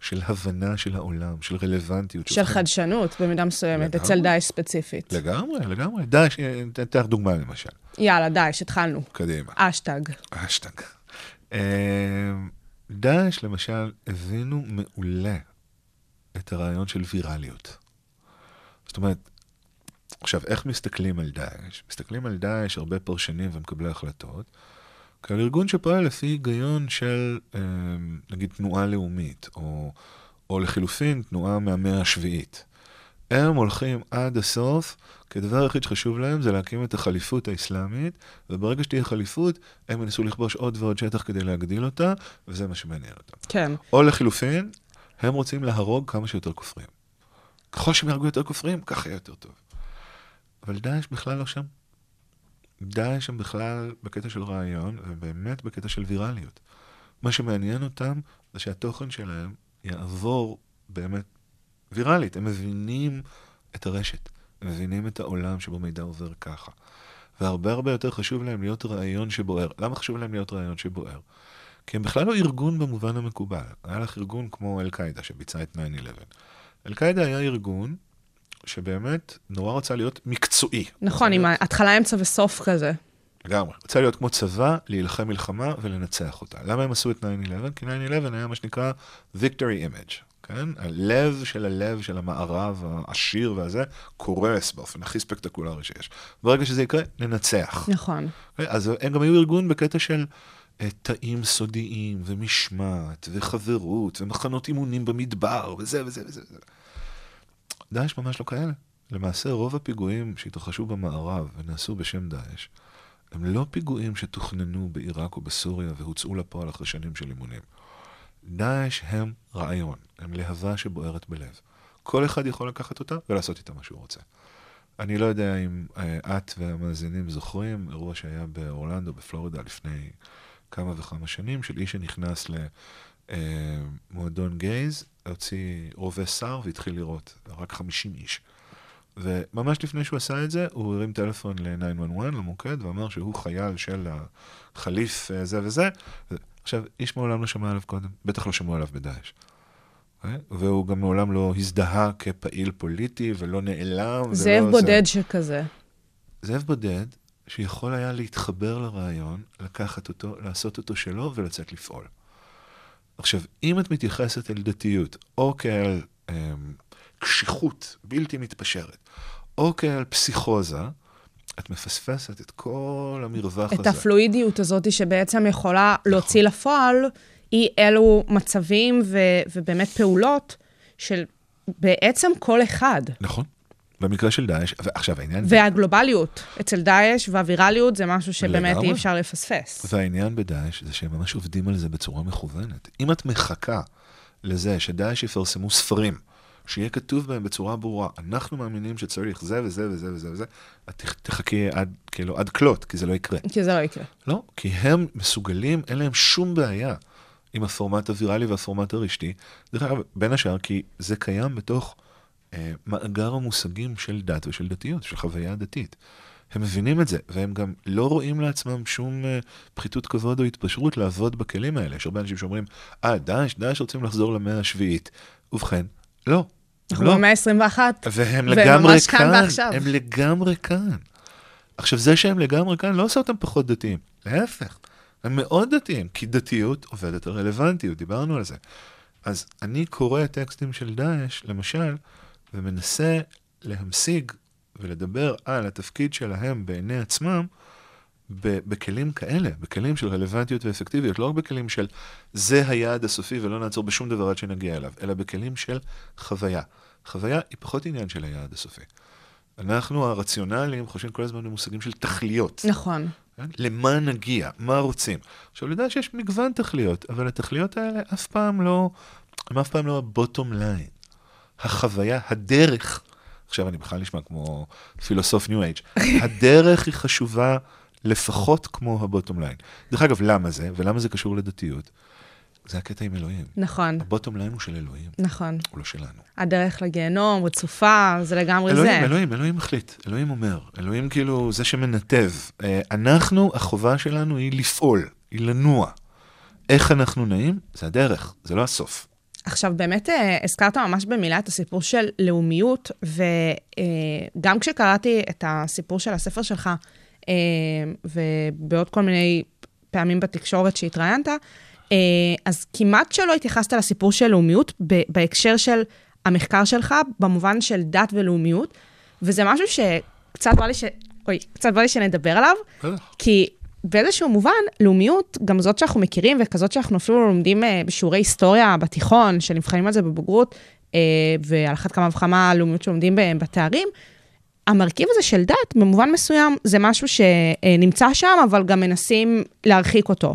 [SPEAKER 2] של הבנה של העולם, של רלוונטיות.
[SPEAKER 1] של חדשנות במידה מסוימת,
[SPEAKER 2] לגמרי.
[SPEAKER 1] אצל דאעש ספציפית.
[SPEAKER 2] לגמרי, לגמרי. דאעש, אה, אתן לך דוגמה למשל.
[SPEAKER 1] יאללה, דאעש, התחלנו.
[SPEAKER 2] קדימה.
[SPEAKER 1] אשטג.
[SPEAKER 2] אשטג. אה, דאעש, למשל, הבינו מעולה את הרעיון של ויראליות. זאת אומרת, עכשיו, איך מסתכלים על דאעש? מסתכלים על דאעש הרבה פרשנים ומקבלי החלטות, כעל ארגון שפועל לפי היגיון של, אה, נגיד, תנועה לאומית, או, או לחילופין, תנועה מהמאה השביעית. הם הולכים עד הסוף, כי הדבר היחיד שחשוב להם זה להקים את החליפות האסלאמית, וברגע שתהיה חליפות, הם ינסו לכבוש עוד ועוד שטח כדי להגדיל אותה, וזה מה שמעניין אותם.
[SPEAKER 1] כן.
[SPEAKER 2] או לחילופין, הם רוצים להרוג כמה שיותר כופרים. ככל שהם יהרגו יותר כופרים, ככה יהיה יותר טוב. אבל דאעש בכלל לא שם. דאעש הם בכלל בקטע של רעיון, ובאמת בקטע של ויראליות. מה שמעניין אותם זה שהתוכן שלהם יעבור באמת ויראלית. הם מבינים את הרשת, הם מבינים את העולם שבו מידע עובר ככה. והרבה הרבה יותר חשוב להם להיות רעיון שבוער. למה חשוב להם להיות רעיון שבוער? כי הם בכלל לא ארגון במובן המקובל. היה לך ארגון כמו אל-קאעידה שביצע את 9-11. אל-קאעידה היה ארגון שבאמת נורא רצה להיות מקצועי.
[SPEAKER 1] נכון, עם התחלה, אמצע וסוף כזה.
[SPEAKER 2] לגמרי. רצה להיות כמו צבא, להילחם מלחמה ולנצח אותה. למה הם עשו את 9-11? כי 9-11 היה מה שנקרא victory image, כן? הלב של הלב של המערב העשיר והזה, קורס באופן הכי ספקטקולרי שיש. ברגע שזה יקרה, ננצח.
[SPEAKER 1] נכון.
[SPEAKER 2] אז הם גם היו ארגון בקטע של אה, תאים סודיים, ומשמעת, וחברות, ומחנות אימונים במדבר, וזה וזה וזה. וזה. דאעש ממש לא כאלה. למעשה, רוב הפיגועים שהתרחשו במערב ונעשו בשם דאעש, הם לא פיגועים שתוכננו בעיראק או בסוריה והוצאו לפועל אחרי שנים של אימונים. דאעש הם רעיון, הם להבה שבוערת בלב. כל אחד יכול לקחת אותה ולעשות איתה מה שהוא רוצה. אני לא יודע אם אה, את והמאזינים זוכרים אירוע שהיה באורלנדו, בפלורידה, לפני כמה וכמה שנים, של איש שנכנס אה, מועדון גייז, הוציא רובה שר והתחיל לירות, רק 50 איש. וממש לפני שהוא עשה את זה, הוא הרים טלפון ל-911, למוקד, ואמר שהוא חייל של החליף זה וזה. עכשיו, איש מעולם לא שמע עליו קודם, בטח לא שמעו עליו בדאעש. אה? והוא גם מעולם לא הזדהה כפעיל פוליטי ולא נעלם.
[SPEAKER 1] זאב
[SPEAKER 2] ולא
[SPEAKER 1] בודד
[SPEAKER 2] זה.
[SPEAKER 1] שכזה.
[SPEAKER 2] זאב בודד, שיכול היה להתחבר לרעיון, לקחת אותו, לעשות אותו שלו ולצאת לפעול. עכשיו, אם את מתייחסת אל דתיות, או כאל אמ, קשיחות בלתי מתפשרת, או כאל פסיכוזה, את מפספסת את כל המרווח
[SPEAKER 1] את
[SPEAKER 2] הזה.
[SPEAKER 1] הפלואידיות הזאת שבעצם יכולה להוציא לפועל, אי אלו מצבים ו- ובאמת פעולות של בעצם כל אחד.
[SPEAKER 2] נכון. במקרה של דאעש, ועכשיו העניין...
[SPEAKER 1] והגלובליות אצל דאעש והווירליות זה משהו שבאמת
[SPEAKER 2] לגמרי.
[SPEAKER 1] אי אפשר לפספס.
[SPEAKER 2] והעניין בדאעש זה שהם ממש עובדים על זה בצורה מכוונת. אם את מחכה לזה שדאעש יפרסמו ספרים, שיהיה כתוב בהם בצורה ברורה, אנחנו מאמינים שצריך זה וזה וזה וזה וזה, את תח- תחכי עד, כאילו, עד כלות, כי זה לא יקרה.
[SPEAKER 1] כי זה לא יקרה.
[SPEAKER 2] לא, כי הם מסוגלים, אין להם שום בעיה עם הפורמט הוויראלי והפורמט הרשתי. דרך אגב, בין השאר, כי זה קיים בתוך מאגר המושגים של דת ושל דתיות, של חוויה דתית. הם מבינים את זה, והם גם לא רואים לעצמם שום אה, פחיתות כבוד או התפשרות לעבוד בכלים האלה. יש הרבה אנשים שאומרים, אה, דאעש, דאעש רוצים לחזור למאה השביעית. ובכן, לא.
[SPEAKER 1] אנחנו
[SPEAKER 2] לא.
[SPEAKER 1] במאה ה-21.
[SPEAKER 2] והם לגמרי
[SPEAKER 1] כאן
[SPEAKER 2] כאן,
[SPEAKER 1] ועכשיו.
[SPEAKER 2] הם לגמרי כאן. עכשיו, זה שהם לגמרי כאן לא עושה אותם פחות דתיים, להפך, הם מאוד דתיים, כי דתיות עובדת על רלוונטיות, דיברנו על זה. אז אני קורא טקסטים של דאעש, למשל, ומנסה להמשיג ולדבר על התפקיד שלהם בעיני עצמם, בכלים כאלה, בכלים של רלוונטיות ואפקטיביות, לא רק בכלים של זה היעד הסופי ולא נעצור בשום דבר עד שנגיע אליו, אלא בכלים של חוויה. חוויה היא פחות עניין של היעד הסופי. אנחנו הרציונליים חושבים כל הזמן במושגים של תכליות.
[SPEAKER 1] נכון.
[SPEAKER 2] כן? למה נגיע? מה רוצים? עכשיו, לדעת שיש מגוון תכליות, אבל התכליות האלה אף פעם לא, הם אף פעם לא הבוטום ליין. החוויה, הדרך, עכשיו אני בכלל נשמע כמו פילוסוף ניו אייג', הדרך היא חשובה לפחות כמו ה bottom line. דרך אגב, למה זה, ולמה זה קשור לדתיות? זה הקטע עם אלוהים.
[SPEAKER 1] נכון,
[SPEAKER 2] ה bottom line הוא של אלוהים,
[SPEAKER 1] נכון.
[SPEAKER 2] הוא לא שלנו.
[SPEAKER 1] הדרך לגיהנום, רצופה, זה לגמרי
[SPEAKER 2] אלוהים,
[SPEAKER 1] זה.
[SPEAKER 2] אלוהים, אלוהים מחליט, אלוהים אומר, אלוהים כאילו זה שמנתב. אה, אנחנו, החובה שלנו היא לפעול, היא לנוע. איך אנחנו נעים? זה הדרך, זה לא הסוף.
[SPEAKER 1] עכשיו, באמת אה, הזכרת ממש במילה את הסיפור של לאומיות, וגם כשקראתי את הסיפור של הספר שלך, אה, ובעוד כל מיני פעמים בתקשורת שהתראיינת, אה, אז כמעט שלא התייחסת לסיפור של לאומיות בהקשר של המחקר שלך, במובן של דת ולאומיות, וזה משהו שקצת בא לי ש... אוי, קצת בא לי שנדבר עליו. כי באיזשהו מובן, לאומיות, גם זאת שאנחנו מכירים, וכזאת שאנחנו אפילו לומדים אה, בשיעורי היסטוריה בתיכון, שנבחנים על זה בבגרות, אה, ועל אחת כמה וכמה לאומיות שלומדים בתארים, המרכיב הזה של דת, במובן מסוים, זה משהו שנמצא שם, אבל גם מנסים להרחיק אותו.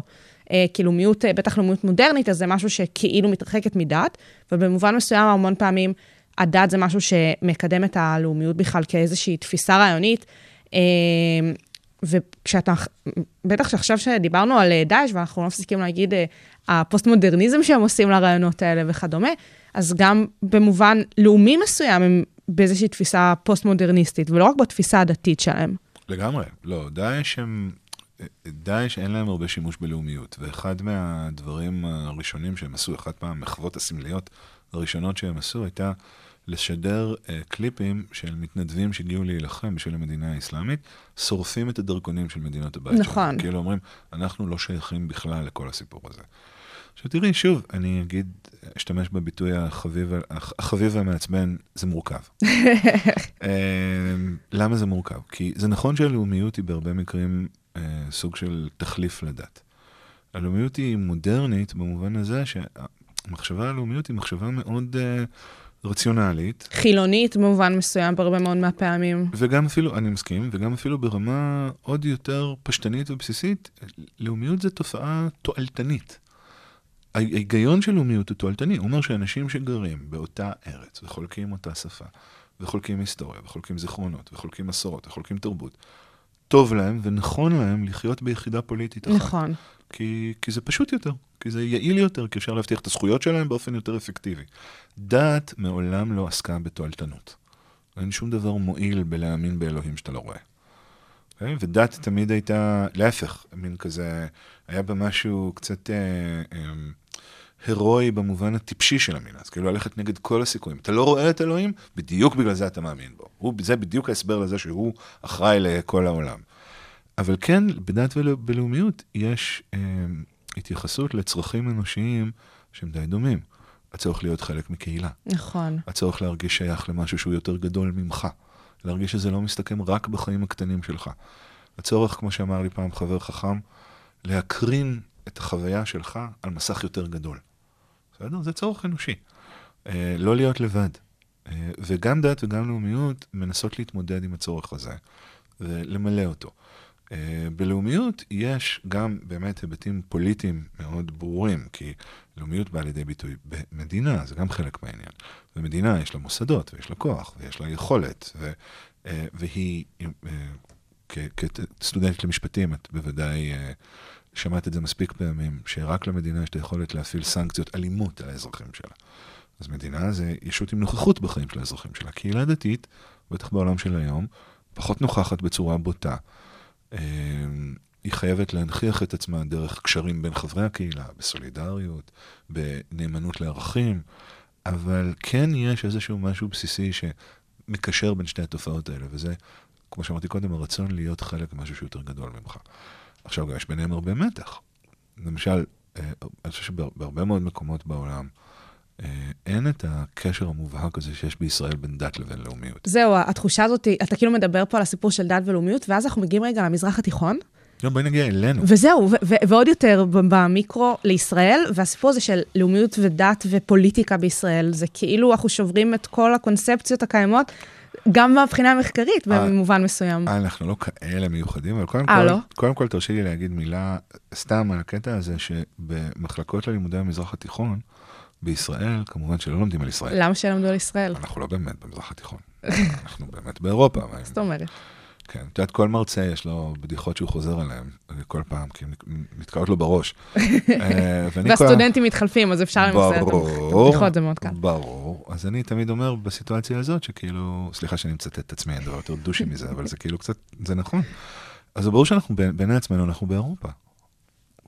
[SPEAKER 1] אה, כי לאומיות, אה, בטח לאומיות מודרנית, אז זה משהו שכאילו מתרחקת מדת, אבל במובן מסוים, המון פעמים, הדת זה משהו שמקדם את הלאומיות בכלל כאיזושהי תפיסה רעיונית. וכשאתה, בטח שעכשיו שדיברנו על אה, דאעש, ואנחנו לא מפסיקים להגיד אה, הפוסט-מודרניזם שהם עושים לרעיונות האלה וכדומה, אז גם במובן לאומי מסוים הם באיזושהי תפיסה פוסט-מודרניסטית, ולא רק בתפיסה הדתית שלהם.
[SPEAKER 2] לגמרי, לא, דאעש הם... דאעש אין להם הרבה שימוש בלאומיות, ואחד מהדברים הראשונים שהם עשו, אחת מהמחוות הסמליות הראשונות שהם עשו, הייתה לשדר אה, קליפים של מתנדבים שהגיעו להילחם בשביל המדינה האסלאמית, שורפים את הדרכונים של מדינות הבית
[SPEAKER 1] נכון.
[SPEAKER 2] שלנו. כאילו אומרים, אנחנו לא שייכים בכלל לכל הסיפור הזה. עכשיו תראי, שוב, אני אגיד, אשתמש בביטוי החביב, החביב והמעצבן, זה מורכב. אה, למה זה מורכב? כי זה נכון שהלאומיות היא בהרבה מקרים אה, סוג של תחליף לדת. הלאומיות היא מודרנית במובן הזה שהמחשבה הלאומיות היא מחשבה מאוד אה, רציונלית,
[SPEAKER 1] חילונית במובן מסוים בהרבה מאוד מהפעמים.
[SPEAKER 2] וגם אפילו, אני מסכים, וגם אפילו ברמה עוד יותר פשטנית ובסיסית, לאומיות זה תופעה תועלתנית. ההיגיון של לאומיות הוא תועלתני, הוא אומר שאנשים שגרים באותה ארץ וחולקים אותה שפה, וחולקים היסטוריה, וחולקים זיכרונות, וחולקים מסורות, וחולקים תרבות, טוב להם ונכון להם לחיות ביחידה פוליטית אחת.
[SPEAKER 1] נכון.
[SPEAKER 2] כי, כי זה פשוט יותר, כי זה יעיל יותר, כי אפשר להבטיח את הזכויות שלהם באופן יותר אפקטיבי. דת מעולם לא עסקה בתועלתנות. אין שום דבר מועיל בלהאמין באלוהים שאתה לא רואה. Okay? אוקיי? ודת תמיד הייתה, להפך, מין כזה, היה בה משהו קצת אה, אה, הירואי במובן הטיפשי של המילה, אז כאילו ללכת נגד כל הסיכויים. אתה לא רואה את אלוהים, בדיוק בגלל זה אתה מאמין בו. הוא, זה בדיוק ההסבר לזה שהוא אחראי לכל העולם. אבל כן, בדת ובלאומיות יש אה, התייחסות לצרכים אנושיים שהם די דומים. הצורך להיות חלק מקהילה.
[SPEAKER 1] נכון.
[SPEAKER 2] הצורך להרגיש שייך למשהו שהוא יותר גדול ממך. להרגיש שזה לא מסתכם רק בחיים הקטנים שלך. הצורך, כמו שאמר לי פעם חבר חכם, להקרין את החוויה שלך על מסך יותר גדול. בסדר? זה צורך אנושי. אה, לא להיות לבד. אה, וגם דת וגם לאומיות מנסות להתמודד עם הצורך הזה ולמלא אותו. אה, בלאומיות יש גם באמת היבטים פוליטיים מאוד ברורים, כי לאומיות באה לידי ביטוי במדינה, זה גם חלק מהעניין. במדינה יש לה מוסדות, ויש לה כוח, ויש לה יכולת, ו, אה, והיא, אה, כסטודנטית למשפטים, את בוודאי שמעת את זה מספיק פעמים, שרק למדינה יש את היכולת להפעיל סנקציות אלימות על האזרחים שלה. אז מדינה זה ישות עם נוכחות בחיים של האזרחים שלה. קהילה דתית, בטח בעולם של היום, פחות נוכחת בצורה בוטה. אמ, היא חייבת להנכיח את עצמה דרך קשרים בין חברי הקהילה, בסולידריות, בנאמנות לערכים, אבל כן יש איזשהו משהו בסיסי שמקשר בין שתי התופעות האלה, וזה, כמו שאמרתי קודם, הרצון להיות חלק ממשהו שהוא יותר גדול ממך. עכשיו, יש ביניהם הרבה מתח. למשל, אה, אני חושב שבהרבה מאוד מקומות בעולם, אין את הקשר המובהק הזה שיש בישראל בין דת לבין לאומיות.
[SPEAKER 1] זהו, התחושה הזאת, אתה כאילו מדבר פה על הסיפור של דת ולאומיות, ואז אנחנו מגיעים רגע למזרח התיכון.
[SPEAKER 2] לא, בואי נגיע אלינו.
[SPEAKER 1] וזהו, ועוד יותר במיקרו לישראל, והסיפור הזה של לאומיות ודת ופוליטיקה בישראל, זה כאילו אנחנו שוברים את כל הקונספציות הקיימות. גם מהבחינה המחקרית, אה, במובן מסוים.
[SPEAKER 2] אנחנו לא כאלה מיוחדים, אבל קודם כל, לא? קודם כל תרשי לי להגיד מילה סתם על הקטע הזה, שבמחלקות ללימודי המזרח התיכון, בישראל, כמובן שלא לומדים על ישראל.
[SPEAKER 1] למה שלמדו על ישראל?
[SPEAKER 2] אנחנו לא באמת במזרח התיכון. אנחנו באמת באירופה.
[SPEAKER 1] זאת אומרת.
[SPEAKER 2] כן, את יודעת, כל מרצה יש לו בדיחות שהוא חוזר עליהן כל פעם, כי הן מתקעות לו בראש.
[SPEAKER 1] אה, והסטודנטים מתחלפים, אז אפשר למסר את הבדיחות, זה מאוד קל.
[SPEAKER 2] ברור. אז אני תמיד אומר בסיטואציה הזאת, שכאילו, סליחה שאני מצטט את עצמי, אין דבר יותר דושי מזה, אבל זה כאילו קצת, זה נכון. אז ברור שאנחנו בעיני עצמנו, אנחנו באירופה.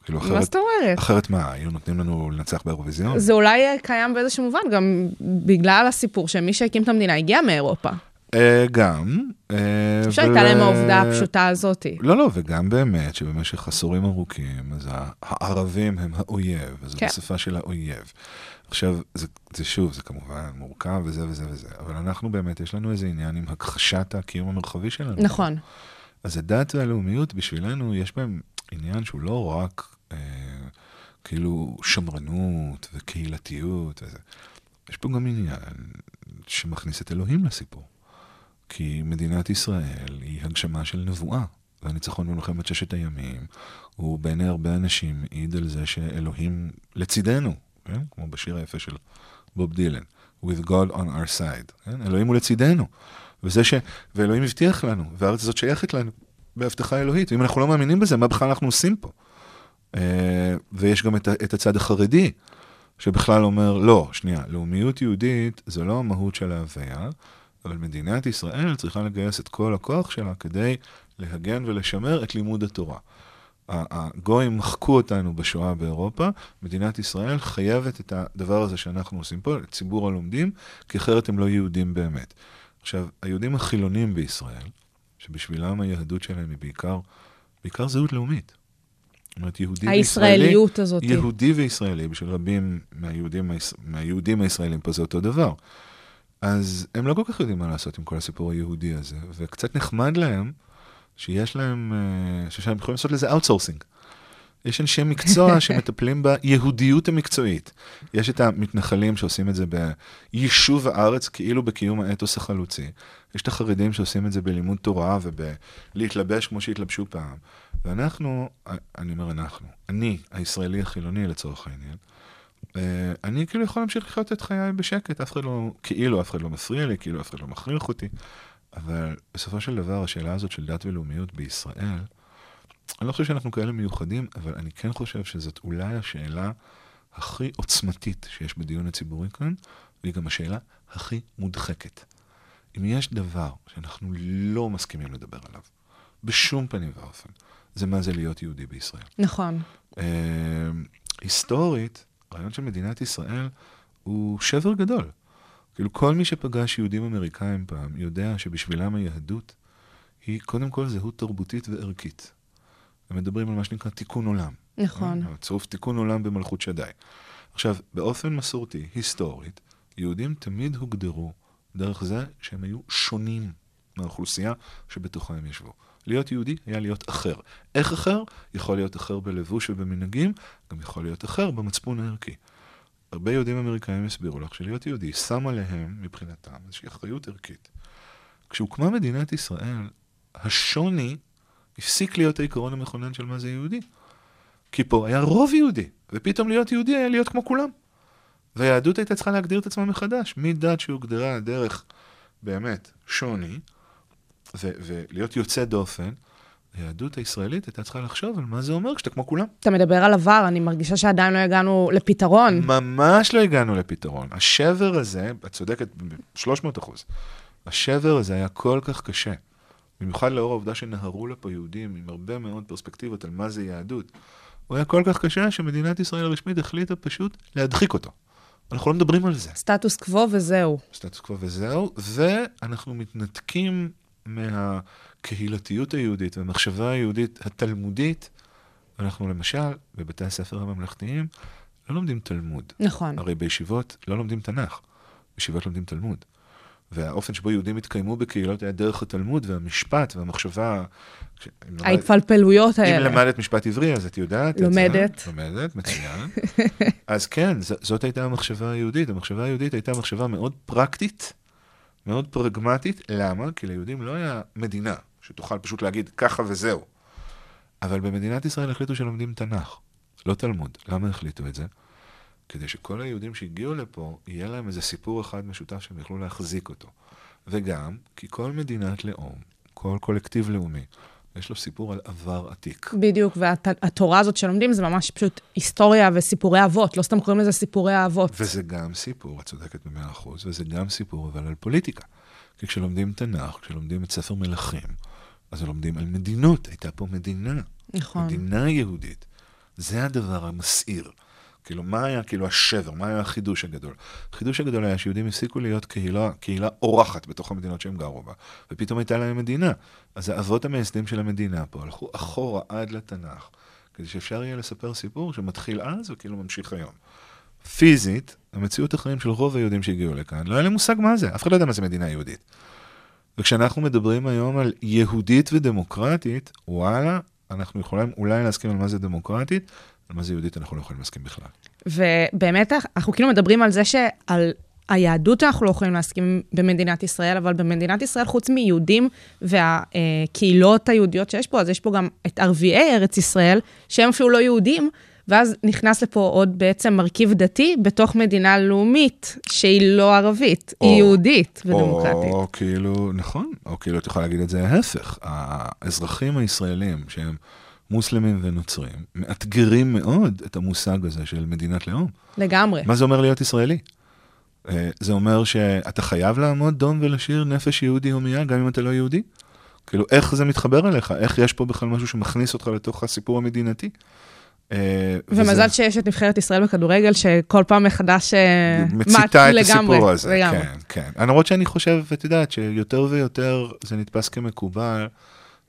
[SPEAKER 1] כאילו אחרת, מה זאת אומרת?
[SPEAKER 2] אחרת מה, היו נותנים לנו לנצח באירוויזיון?
[SPEAKER 1] זה אולי קיים באיזשהו מובן, גם בגלל הסיפור שמי שהקים את המדינה הגיע מאירופה.
[SPEAKER 2] אה, גם.
[SPEAKER 1] אפשר הייתה להם העובדה הפשוטה הזאת.
[SPEAKER 2] לא, לא, וגם באמת שבמשך עשורים ארוכים, אז הערבים הם האויב, אז כן. בשפה של האויב. עכשיו, זה, זה שוב, זה כמובן מורכב וזה וזה וזה, אבל אנחנו באמת, יש לנו איזה עניין עם הכחשת הקיום המרחבי שלנו.
[SPEAKER 1] נכון.
[SPEAKER 2] אז הדת והלאומיות בשבילנו, יש בהם עניין שהוא לא רק אה, כאילו שמרנות וקהילתיות וזה. יש פה גם עניין שמכניס את אלוהים לסיפור. כי מדינת ישראל היא הגשמה של נבואה. והניצחון במלחמת ששת הימים הוא בעיני הרבה אנשים מעיד על זה שאלוהים לצידנו, כן? כמו בשיר היפה של בוב דילן, With God on our side, כן? אלוהים הוא לצידנו. וזה ש... ואלוהים הבטיח לנו, והארץ הזאת שייכת לנו בהבטחה אלוהית. ואם אנחנו לא מאמינים בזה, מה בכלל אנחנו עושים פה? אה, ויש גם את, את הצד החרדי, שבכלל אומר, לא, שנייה, לאומיות יהודית זה לא המהות של ההוויה, אבל מדינת ישראל צריכה לגייס את כל הכוח שלה כדי להגן ולשמר את לימוד התורה. הגויים מחקו אותנו בשואה באירופה, מדינת ישראל חייבת את הדבר הזה שאנחנו עושים פה, את ציבור הלומדים, כי אחרת הם לא יהודים באמת. עכשיו, היהודים החילונים בישראל, שבשבילם היהדות שלהם היא בעיקר, בעיקר זהות לאומית. זאת אומרת, יהודי
[SPEAKER 1] הישראליות וישראלי, הזאת.
[SPEAKER 2] יהודי וישראלי, בשביל רבים מהיהודים, מהיהודים הישראלים פה זה אותו דבר. אז הם לא כל כך יודעים מה לעשות עם כל הסיפור היהודי הזה, וקצת נחמד להם שיש להם, אה, שהם יכולים לעשות לזה outsourcing. יש אנשי מקצוע שמטפלים ביהודיות המקצועית. יש את המתנחלים שעושים את זה ביישוב הארץ, כאילו בקיום האתוס החלוצי. יש את החרדים שעושים את זה בלימוד תורה ובלהתלבש כמו שהתלבשו פעם. ואנחנו, אני אומר אנחנו, אני, הישראלי החילוני לצורך העניין, אה, אני כאילו יכול להמשיך לחיות את חיי בשקט, אף אחד לא, כאילו אף אחד לא מפריע לי, כאילו אף אחד לא מכריח אותי. אבל בסופו של דבר, השאלה הזאת של דת ולאומיות בישראל, אני לא חושב שאנחנו כאלה מיוחדים, אבל אני כן חושב שזאת אולי השאלה הכי עוצמתית שיש בדיון הציבורי כאן, והיא גם השאלה הכי מודחקת. אם יש דבר שאנחנו לא מסכימים לדבר עליו, בשום פנים ואופן, זה מה זה להיות יהודי בישראל.
[SPEAKER 1] נכון.
[SPEAKER 2] אה, היסטורית, הרעיון של מדינת ישראל הוא שבר גדול. כאילו, כל מי שפגש יהודים אמריקאים פעם, יודע שבשבילם היהדות היא קודם כל זהות תרבותית וערכית. הם מדברים על מה שנקרא תיקון עולם.
[SPEAKER 1] נכון.
[SPEAKER 2] אה, צירוף תיקון עולם במלכות שדי. עכשיו, באופן מסורתי, היסטורית, יהודים תמיד הוגדרו דרך זה שהם היו שונים מהאוכלוסייה שבתוכה הם ישבו. להיות יהודי היה להיות אחר. איך אחר? יכול להיות אחר בלבוש ובמנהגים, גם יכול להיות אחר במצפון הערכי. הרבה יהודים אמריקאים הסבירו לך שלהיות יהודי שם עליהם, מבחינתם, איזושהי אחריות ערכית. כשהוקמה מדינת ישראל, השוני הפסיק להיות העיקרון המכונן של מה זה יהודי. כי פה היה רוב יהודי, ופתאום להיות יהודי היה להיות כמו כולם. והיהדות הייתה צריכה להגדיר את עצמה מחדש, מדת שהוגדרה דרך באמת שוני, ו- ולהיות יוצא דופן, היהדות הישראלית הייתה צריכה לחשוב על מה זה אומר כשאתה כמו כולם.
[SPEAKER 1] אתה מדבר על עבר, אני מרגישה שעדיין לא הגענו לפתרון.
[SPEAKER 2] ממש לא הגענו לפתרון. השבר הזה, את צודקת ב-300 אחוז, השבר הזה היה כל כך קשה, במיוחד לאור העובדה שנהרו לפה יהודים עם הרבה מאוד פרספקטיבות על מה זה יהדות. הוא היה כל כך קשה שמדינת ישראל הרשמית החליטה פשוט להדחיק אותו. אנחנו לא מדברים על זה.
[SPEAKER 1] סטטוס קוו וזהו.
[SPEAKER 2] סטטוס קוו וזהו, ואנחנו מתנתקים מהקהילתיות היהודית והמחשבה היהודית התלמודית. אנחנו למשל, בבתי הספר הממלכתיים, לא לומדים תלמוד.
[SPEAKER 1] נכון.
[SPEAKER 2] הרי בישיבות לא לומדים תנ"ך, בישיבות לומדים תלמוד. והאופן שבו יהודים התקיימו בקהילות היה דרך התלמוד והמשפט והמחשבה. אם
[SPEAKER 1] ההתפלפלויות
[SPEAKER 2] אם
[SPEAKER 1] האלה.
[SPEAKER 2] למדת משפט עברי, אז את יודעת. את זה.
[SPEAKER 1] לומדת.
[SPEAKER 2] לומדת, מצוין. אז כן, ז- זאת הייתה המחשבה היהודית. המחשבה היהודית הייתה מחשבה מאוד פרקטית, מאוד פרגמטית. למה? כי ליהודים לא היה מדינה שתוכל פשוט להגיד ככה וזהו. אבל במדינת ישראל החליטו שלומדים תנ"ך, לא תלמוד. למה החליטו את זה? כדי שכל היהודים שהגיעו לפה, יהיה להם איזה סיפור אחד משותף שהם יוכלו להחזיק אותו. וגם, כי כל מדינת לאום, כל קולקטיב לאומי, יש לו סיפור על עבר עתיק.
[SPEAKER 1] בדיוק, והתורה הזאת שלומדים זה ממש פשוט היסטוריה וסיפורי אבות, לא סתם קוראים לזה סיפורי האבות.
[SPEAKER 2] וזה גם סיפור, את צודקת במאה אחוז, וזה גם סיפור אבל על פוליטיקה. כי כשלומדים תנ"ך, כשלומדים את ספר מלכים, אז לומדים על מדינות, הייתה פה מדינה.
[SPEAKER 1] נכון.
[SPEAKER 2] מדינה יהודית. זה הדבר המסעיר. כאילו, מה היה כאילו השבר? מה היה החידוש הגדול? החידוש הגדול היה שיהודים הפסיקו להיות קהילה, קהילה אורחת בתוך המדינות שהם גרו בה, ופתאום הייתה להם מדינה. אז האבות המייסדים של המדינה פה הלכו אחורה עד לתנ"ך, כדי שאפשר יהיה לספר סיפור שמתחיל אז וכאילו ממשיך היום. פיזית, המציאות החיים של רוב היהודים שהגיעו לכאן, לא היה להם מושג מה זה, אף אחד לא יודע מה זה מדינה יהודית. וכשאנחנו מדברים היום על יהודית ודמוקרטית, וואלה, אנחנו יכולים אולי להסכים על מה זה דמוקרטית, על מה זה יהודית אנחנו לא יכולים להסכים בכלל.
[SPEAKER 1] ובאמת, אנחנו כאילו מדברים על זה שעל היהדות אנחנו לא יכולים להסכים במדינת ישראל, אבל במדינת ישראל, חוץ מיהודים והקהילות היהודיות שיש פה, אז יש פה גם את ערביי ארץ ישראל, שהם אפילו לא יהודים, ואז נכנס לפה עוד בעצם מרכיב דתי בתוך מדינה לאומית, שהיא לא ערבית,
[SPEAKER 2] או-
[SPEAKER 1] היא יהודית ודמוקרטית.
[SPEAKER 2] או כאילו, נכון, או כאילו את יכולה להגיד את זה ההפך. האזרחים הישראלים שהם מוסלמים ונוצרים, מאתגרים מאוד את המושג הזה של מדינת לאום.
[SPEAKER 1] לגמרי.
[SPEAKER 2] מה זה אומר להיות ישראלי? אה, זה אומר שאתה חייב לעמוד דום ולשיר נפש יהודי הומייה, גם אם אתה לא יהודי? כאילו, איך זה מתחבר אליך? איך יש פה בכלל משהו שמכניס אותך לתוך הסיפור המדינתי? אה,
[SPEAKER 1] ומזל
[SPEAKER 2] וזה
[SPEAKER 1] שיש את נבחרת ישראל בכדורגל, שכל פעם מחדש אה,
[SPEAKER 2] מציתה את
[SPEAKER 1] לגמרי,
[SPEAKER 2] הסיפור הזה.
[SPEAKER 1] לגמרי.
[SPEAKER 2] כן, כן. למרות שאני חושב, את יודעת, שיותר ויותר זה נתפס כמקובל,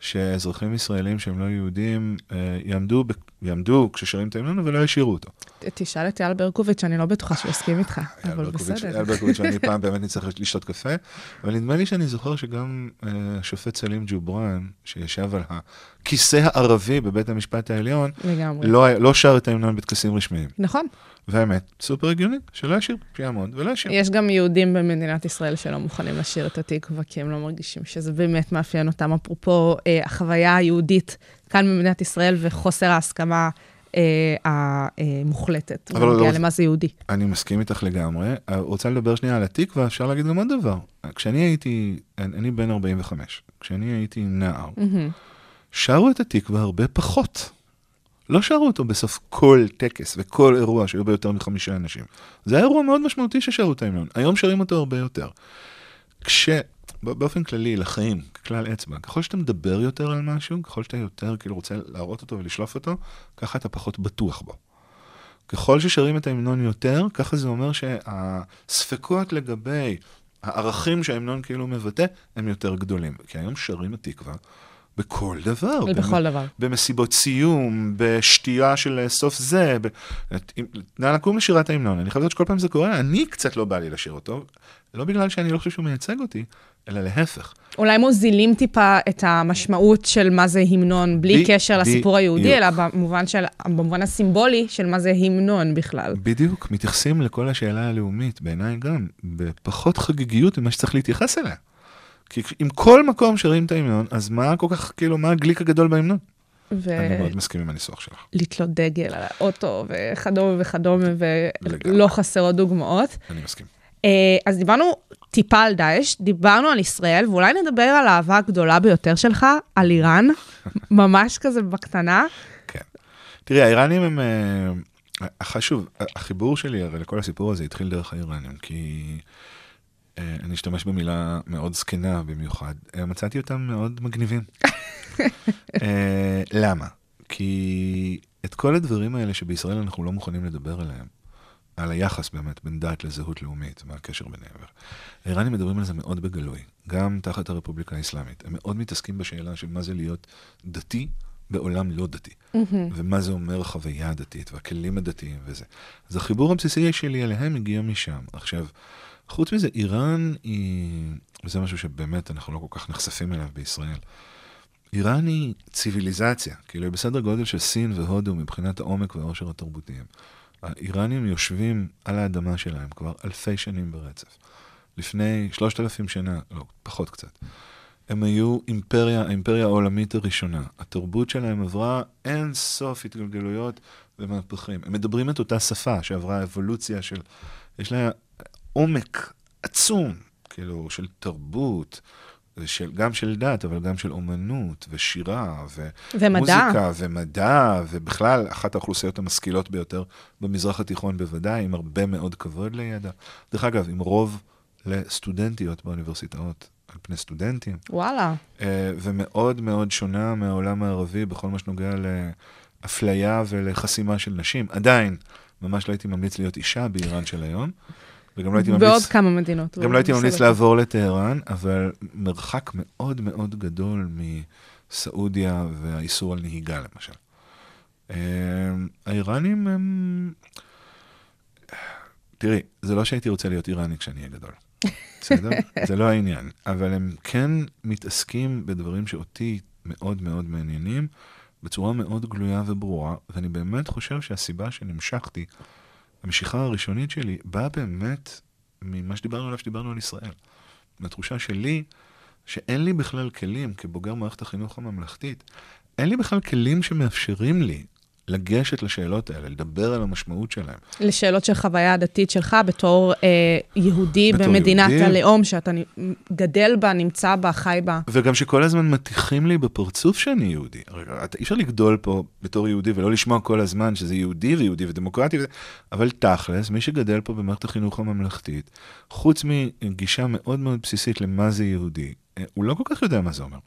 [SPEAKER 2] שאזרחים ישראלים שהם לא יהודים אה, יעמדו, יעמדו כששרים את ההמנון ולא ישירו אותו.
[SPEAKER 1] תשאל את אייל ברקוביץ', אני לא בטוחה שהוא יסכים איתך, אבל בסדר.
[SPEAKER 2] אייל ברקוביץ' ואני פעם באמת נצטרך לשתות קפה, אבל נדמה לי שאני זוכר שגם אה, השופט סלים ג'ובראן, שישב על הכיסא הערבי בבית המשפט העליון,
[SPEAKER 1] לגמרי.
[SPEAKER 2] לא, לא שר את ההמנון בטקסים רשמיים.
[SPEAKER 1] נכון.
[SPEAKER 2] והאמת, סופר הגיוני, שלא ישיר, שיעמוד ולא ישיר.
[SPEAKER 1] יש גם יהודים במדינת ישראל שלא מוכנים לשיר את התקווה, כי הם לא מרגישים שזה באמת מאפיין אותם. אפרופו אה, החוויה היהודית כאן במדינת ישראל וחוסר ההסכמה אה, המוחלטת.
[SPEAKER 2] אבל
[SPEAKER 1] בנוגע
[SPEAKER 2] לא-
[SPEAKER 1] למה זה יהודי.
[SPEAKER 2] אני מסכים איתך לגמרי. אה, רוצה לדבר שנייה על התקווה, אפשר להגיד גם עוד דבר. כשאני הייתי, אני בן 45, כשאני הייתי נער,
[SPEAKER 1] מהמם.
[SPEAKER 2] שרו את התקווה הרבה פחות. לא שרו אותו בסוף כל טקס וכל אירוע שהיו בו יותר מחמישה אנשים. זה היה אירוע מאוד משמעותי ששרו את ההמנון. היום שרים אותו הרבה יותר. כש... באופן כללי, לחיים, ככלל אצבע, ככל שאתה מדבר יותר על משהו, ככל שאתה יותר כאילו רוצה להראות אותו ולשלוף אותו, ככה אתה פחות בטוח בו. ככל ששרים את ההמנון יותר, ככה זה אומר שהספקות לגבי הערכים שההמנון כאילו מבטא, הם יותר גדולים. כי היום שרים התקווה בכל דבר.
[SPEAKER 1] בכל דבר.
[SPEAKER 2] במסיבות סיום, בשתייה של סוף זה. ב... נא לקום לשירת ההמנון. אני חייב לדעת שכל פעם זה קורה, אני קצת לא בא לי לשיר אותו, לא בגלל שאני לא חושב שהוא מייצג אותי, אלא להפך.
[SPEAKER 1] אולי מוזילים טיפה את המשמעות של מה זה המנון, בלי
[SPEAKER 2] ב-
[SPEAKER 1] קשר
[SPEAKER 2] ב-
[SPEAKER 1] לסיפור היהודי,
[SPEAKER 2] בדיוק.
[SPEAKER 1] אלא במובן, של, במובן הסימבולי של מה זה המנון בכלל.
[SPEAKER 2] בדיוק, מתייחסים לכל השאלה הלאומית, בעיניי גם, בפחות חגיגיות ממה שצריך להתייחס אליה. כי אם כל מקום שרים את ההמנון, אז מה כל כך, כאילו, מה הגליק הגדול בהמנון? אני מאוד מסכים עם הניסוח שלך.
[SPEAKER 1] ולתלות דגל על האוטו וכדומה וכדומה, ולא. חסרות דוגמאות.
[SPEAKER 2] אני מסכים.
[SPEAKER 1] אה, אז דיברנו טיפה על דאעש, דיברנו על ישראל, ואולי נדבר על האהבה הגדולה ביותר שלך, על איראן, ממש כזה בקטנה.
[SPEAKER 2] כן. תראי, האיראנים הם... אה, חשוב, החיבור שלי הרי לכל הסיפור הזה התחיל דרך האיראנים, כי אה, אני אשתמש במילה מאוד זקנה במיוחד, אה, מצאתי אותם מאוד מגניבים. אה, למה? כי את כל הדברים האלה שבישראל אנחנו לא מוכנים לדבר עליהם, על היחס באמת בין דת לזהות לאומית, מה הקשר ביניהם. האיראנים מדברים על זה מאוד בגלוי, גם תחת הרפובליקה האסלאמית. הם מאוד מתעסקים בשאלה של מה זה להיות דתי בעולם לא דתי, ומה זה אומר חוויה דתית, והכלים הדתיים וזה. אז החיבור הבסיסי שלי אליהם הגיע משם. עכשיו, חוץ מזה, איראן היא, וזה משהו שבאמת אנחנו לא כל כך נחשפים אליו בישראל, איראן היא ציוויליזציה, כאילו היא בסדר גודל של סין והודו מבחינת העומק והעושר התרבותיים. האיראנים יושבים על האדמה שלהם כבר אלפי שנים ברצף. לפני שלושת אלפים שנה, לא, פחות קצת. הם היו אימפריה, האימפריה העולמית הראשונה. התרבות שלהם עברה אין סוף התגלגלויות ומהפכים. הם מדברים את אותה שפה שעברה אבולוציה של... יש לה עומק עצום, כאילו, של תרבות, של, גם של דת, אבל גם של אומנות, ושירה, ו...
[SPEAKER 1] ומדע.
[SPEAKER 2] ומדע, ובכלל, אחת האוכלוסיות המשכילות ביותר במזרח התיכון בוודאי, עם הרבה מאוד כבוד לידע. דרך אגב, עם רוב לסטודנטיות באוניברסיטאות על פני סטודנטים,
[SPEAKER 1] וואלה.
[SPEAKER 2] אה, ומאוד מאוד שונה מהעולם הערבי בכל מה שנוגע לאפליה ולחסימה של נשים. עדיין, ממש לא הייתי ממליץ להיות אישה באיראן של היום, וגם לא הייתי ממליץ...
[SPEAKER 1] בעוד כמה מדינות.
[SPEAKER 2] גם לא הייתי ממליץ. לעבור לטהרן, אבל מרחק מאוד מאוד גדול מסעודיה והאיסור על נהיגה, למשל. אה, האיראנים הם... תראי, זה לא שהייתי רוצה להיות איראני כשאני אהיה גדול. בסדר? זה לא העניין. אבל הם כן מתעסקים בדברים שאותי מאוד מאוד מעניינים, בצורה מאוד גלויה וברורה, ואני באמת חושב שהסיבה שנמשכתי, המשיכה הראשונית שלי, באה באמת ממה שדיברנו עליו, שדיברנו על ישראל. מהתחושה שלי, שאין לי בכלל כלים, כבוגר מערכת החינוך הממלכתית, אין לי בכלל כלים שמאפשרים לי לגשת לשאלות האלה, לדבר על המשמעות שלהם.
[SPEAKER 1] לשאלות של חוויה הדתית שלך בתור אה, יהודי
[SPEAKER 2] בתור
[SPEAKER 1] במדינת
[SPEAKER 2] יהודי.
[SPEAKER 1] הלאום שאתה גדל בה, נמצא בה, חי בה.
[SPEAKER 2] וגם שכל הזמן מטיחים לי בפרצוף שאני יהודי. אי אפשר לגדול פה בתור יהודי ולא לשמוע כל הזמן שזה יהודי ויהודי ודמוקרטי, וזה, אבל תכלס, מי שגדל פה במערכת החינוך הממלכתית, חוץ מגישה מאוד מאוד בסיסית למה זה יהודי, אה, הוא לא כל כך יודע מה זה אומר.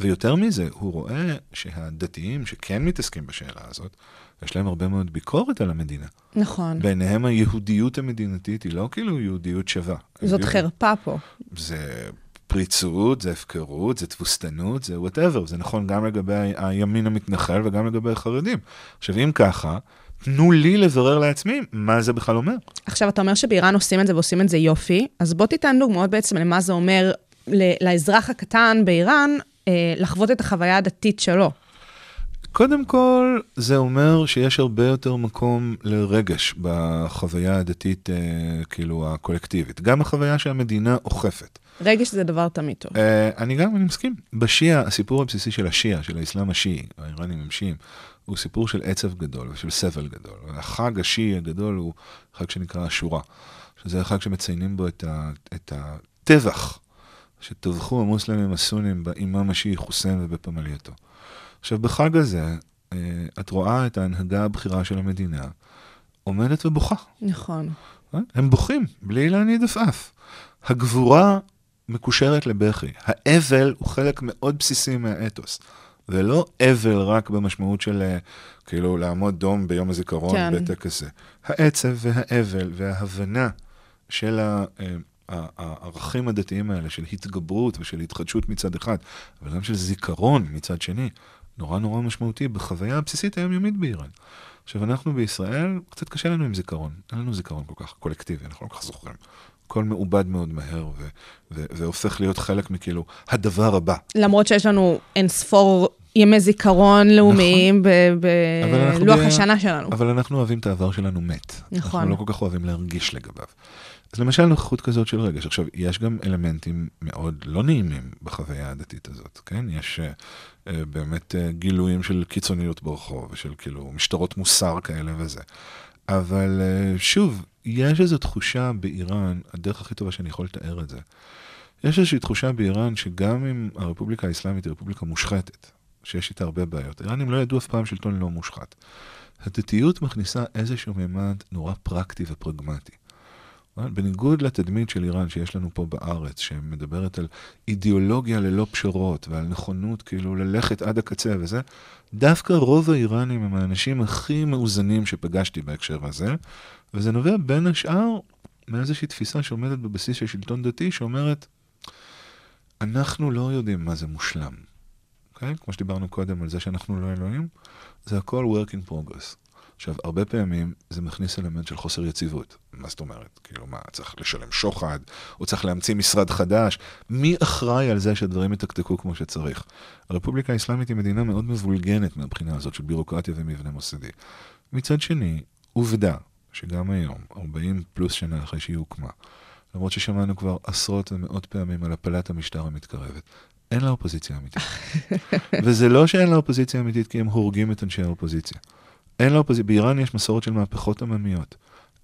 [SPEAKER 2] ויותר מזה, הוא רואה שהדתיים שכן מתעסקים בשאלה הזאת, יש להם הרבה מאוד ביקורת על המדינה.
[SPEAKER 1] נכון.
[SPEAKER 2] בעיניהם היהודיות המדינתית היא לא כאילו יהודיות שווה.
[SPEAKER 1] זאת
[SPEAKER 2] היהודיות-
[SPEAKER 1] חרפה פה.
[SPEAKER 2] זה פריצות, זה הפקרות, זה תבוסתנות, זה וואטאבר. זה נכון גם לגבי הימין המתנחל וגם לגבי החרדים. עכשיו, אם ככה, תנו לי לברר לעצמי מה זה בכלל אומר.
[SPEAKER 1] עכשיו, אתה אומר שבאיראן עושים את זה ועושים את זה יופי, אז בוא תיתן דוגמאות בעצם למה זה אומר לאזרח הקטן באיראן לחוות את החוויה הדתית שלו.
[SPEAKER 2] קודם כל, זה אומר שיש הרבה יותר מקום לרגש בחוויה הדתית, אה, כאילו, הקולקטיבית. גם החוויה שהמדינה אוכפת.
[SPEAKER 1] רגש זה דבר תמיד טוב.
[SPEAKER 2] אה, אני גם, אני מסכים. בשיעה, הסיפור הבסיסי של השיעה, של האסלאם השיעי, האיראנים הם שיעים, הוא סיפור של עצב גדול ושל סבל גדול. החג השיעי הגדול הוא חג שנקרא אשורה, שזה החג שמציינים בו את, ה, את הטבח שטבחו המוסלמים הסונים באימאם השיעי חוסיין ובפמלייתו. עכשיו, בחג הזה, אה, את רואה את ההנהגה הבכירה של המדינה עומדת ובוכה.
[SPEAKER 1] נכון.
[SPEAKER 2] אה? הם בוכים, בלי להניד עפעף. הגבורה מקושרת לבכי. האבל הוא חלק מאוד בסיסי מהאתוס. ולא אבל רק במשמעות של אה, כאילו לעמוד דום ביום הזיכרון
[SPEAKER 1] כן.
[SPEAKER 2] בטקס זה. העצב והאבל וההבנה של ה- ה- הערכים הדתיים האלה, של התגברות ושל התחדשות מצד אחד, אבל גם של זיכרון מצד שני, נורא נורא משמעותי בחוויה הבסיסית היומיומית באיראן. עכשיו, אנחנו בישראל, קצת קשה לנו עם זיכרון. אין לנו זיכרון כל כך קולקטיבי, אנחנו לא כל כך זוכרים. הכל מעובד מאוד מהר, ו- ו- והופך להיות חלק מכאילו הדבר הבא.
[SPEAKER 1] למרות שיש לנו אין ספור ימי זיכרון לאומיים
[SPEAKER 2] אנחנו
[SPEAKER 1] בלוח
[SPEAKER 2] ב-
[SPEAKER 1] השנה שלנו.
[SPEAKER 2] אבל אנחנו אוהבים את העבר שלנו מת.
[SPEAKER 1] נכון.
[SPEAKER 2] אנחנו לא כל כך אוהבים להרגיש לגביו. אז למשל נוכחות כזאת של רגש. עכשיו, יש גם אלמנטים מאוד לא נעימים בחוויה הדתית הזאת, כן? יש uh, באמת uh, גילויים של קיצוניות ברחוב, ושל כאילו משטרות מוסר כאלה וזה. אבל uh, שוב, יש איזו תחושה באיראן, הדרך הכי טובה שאני יכול לתאר את זה, יש איזושהי תחושה באיראן שגם אם הרפובליקה האסלאמית היא רפובליקה מושחתת, שיש איתה הרבה בעיות, האיראנים לא ידעו אף פעם שלטון לא מושחת. הדתיות מכניסה איזשהו מימד נורא פרקטי ופרגמטי. אבל בניגוד לתדמית של איראן שיש לנו פה בארץ, שמדברת על אידיאולוגיה ללא פשרות ועל נכונות כאילו ללכת עד הקצה וזה, דווקא רוב האיראנים הם האנשים הכי מאוזנים שפגשתי בהקשר הזה, וזה נובע בין השאר מאיזושהי תפיסה שעומדת בבסיס של שלטון דתי, שאומרת, אנחנו לא יודעים מה זה מושלם. אוקיי? כמו שדיברנו קודם על זה שאנחנו לא אלוהים, זה הכל work in progress. עכשיו, הרבה פעמים זה מכניס אלמנט של חוסר יציבות. מה זאת אומרת? כאילו, מה, צריך לשלם שוחד, או צריך להמציא משרד חדש? מי אחראי על זה שהדברים יתקתקו כמו שצריך? הרפובליקה האסלאמית היא מדינה מאוד מבולגנת מהבחינה הזאת של בירוקרטיה ומבנה מוסדי. מצד שני, עובדה שגם היום, 40 פלוס שנה אחרי שהיא הוקמה, למרות ששמענו כבר עשרות ומאות פעמים על הפלת המשטר המתקרבת, אין לה אופוזיציה אמיתית. וזה לא שאין לה אופוזיציה אמיתית כי הם הורגים את אנשי האופוזיציה. אין לה אופוזיציה, באיראן יש מסורת של מהפכות עממיות.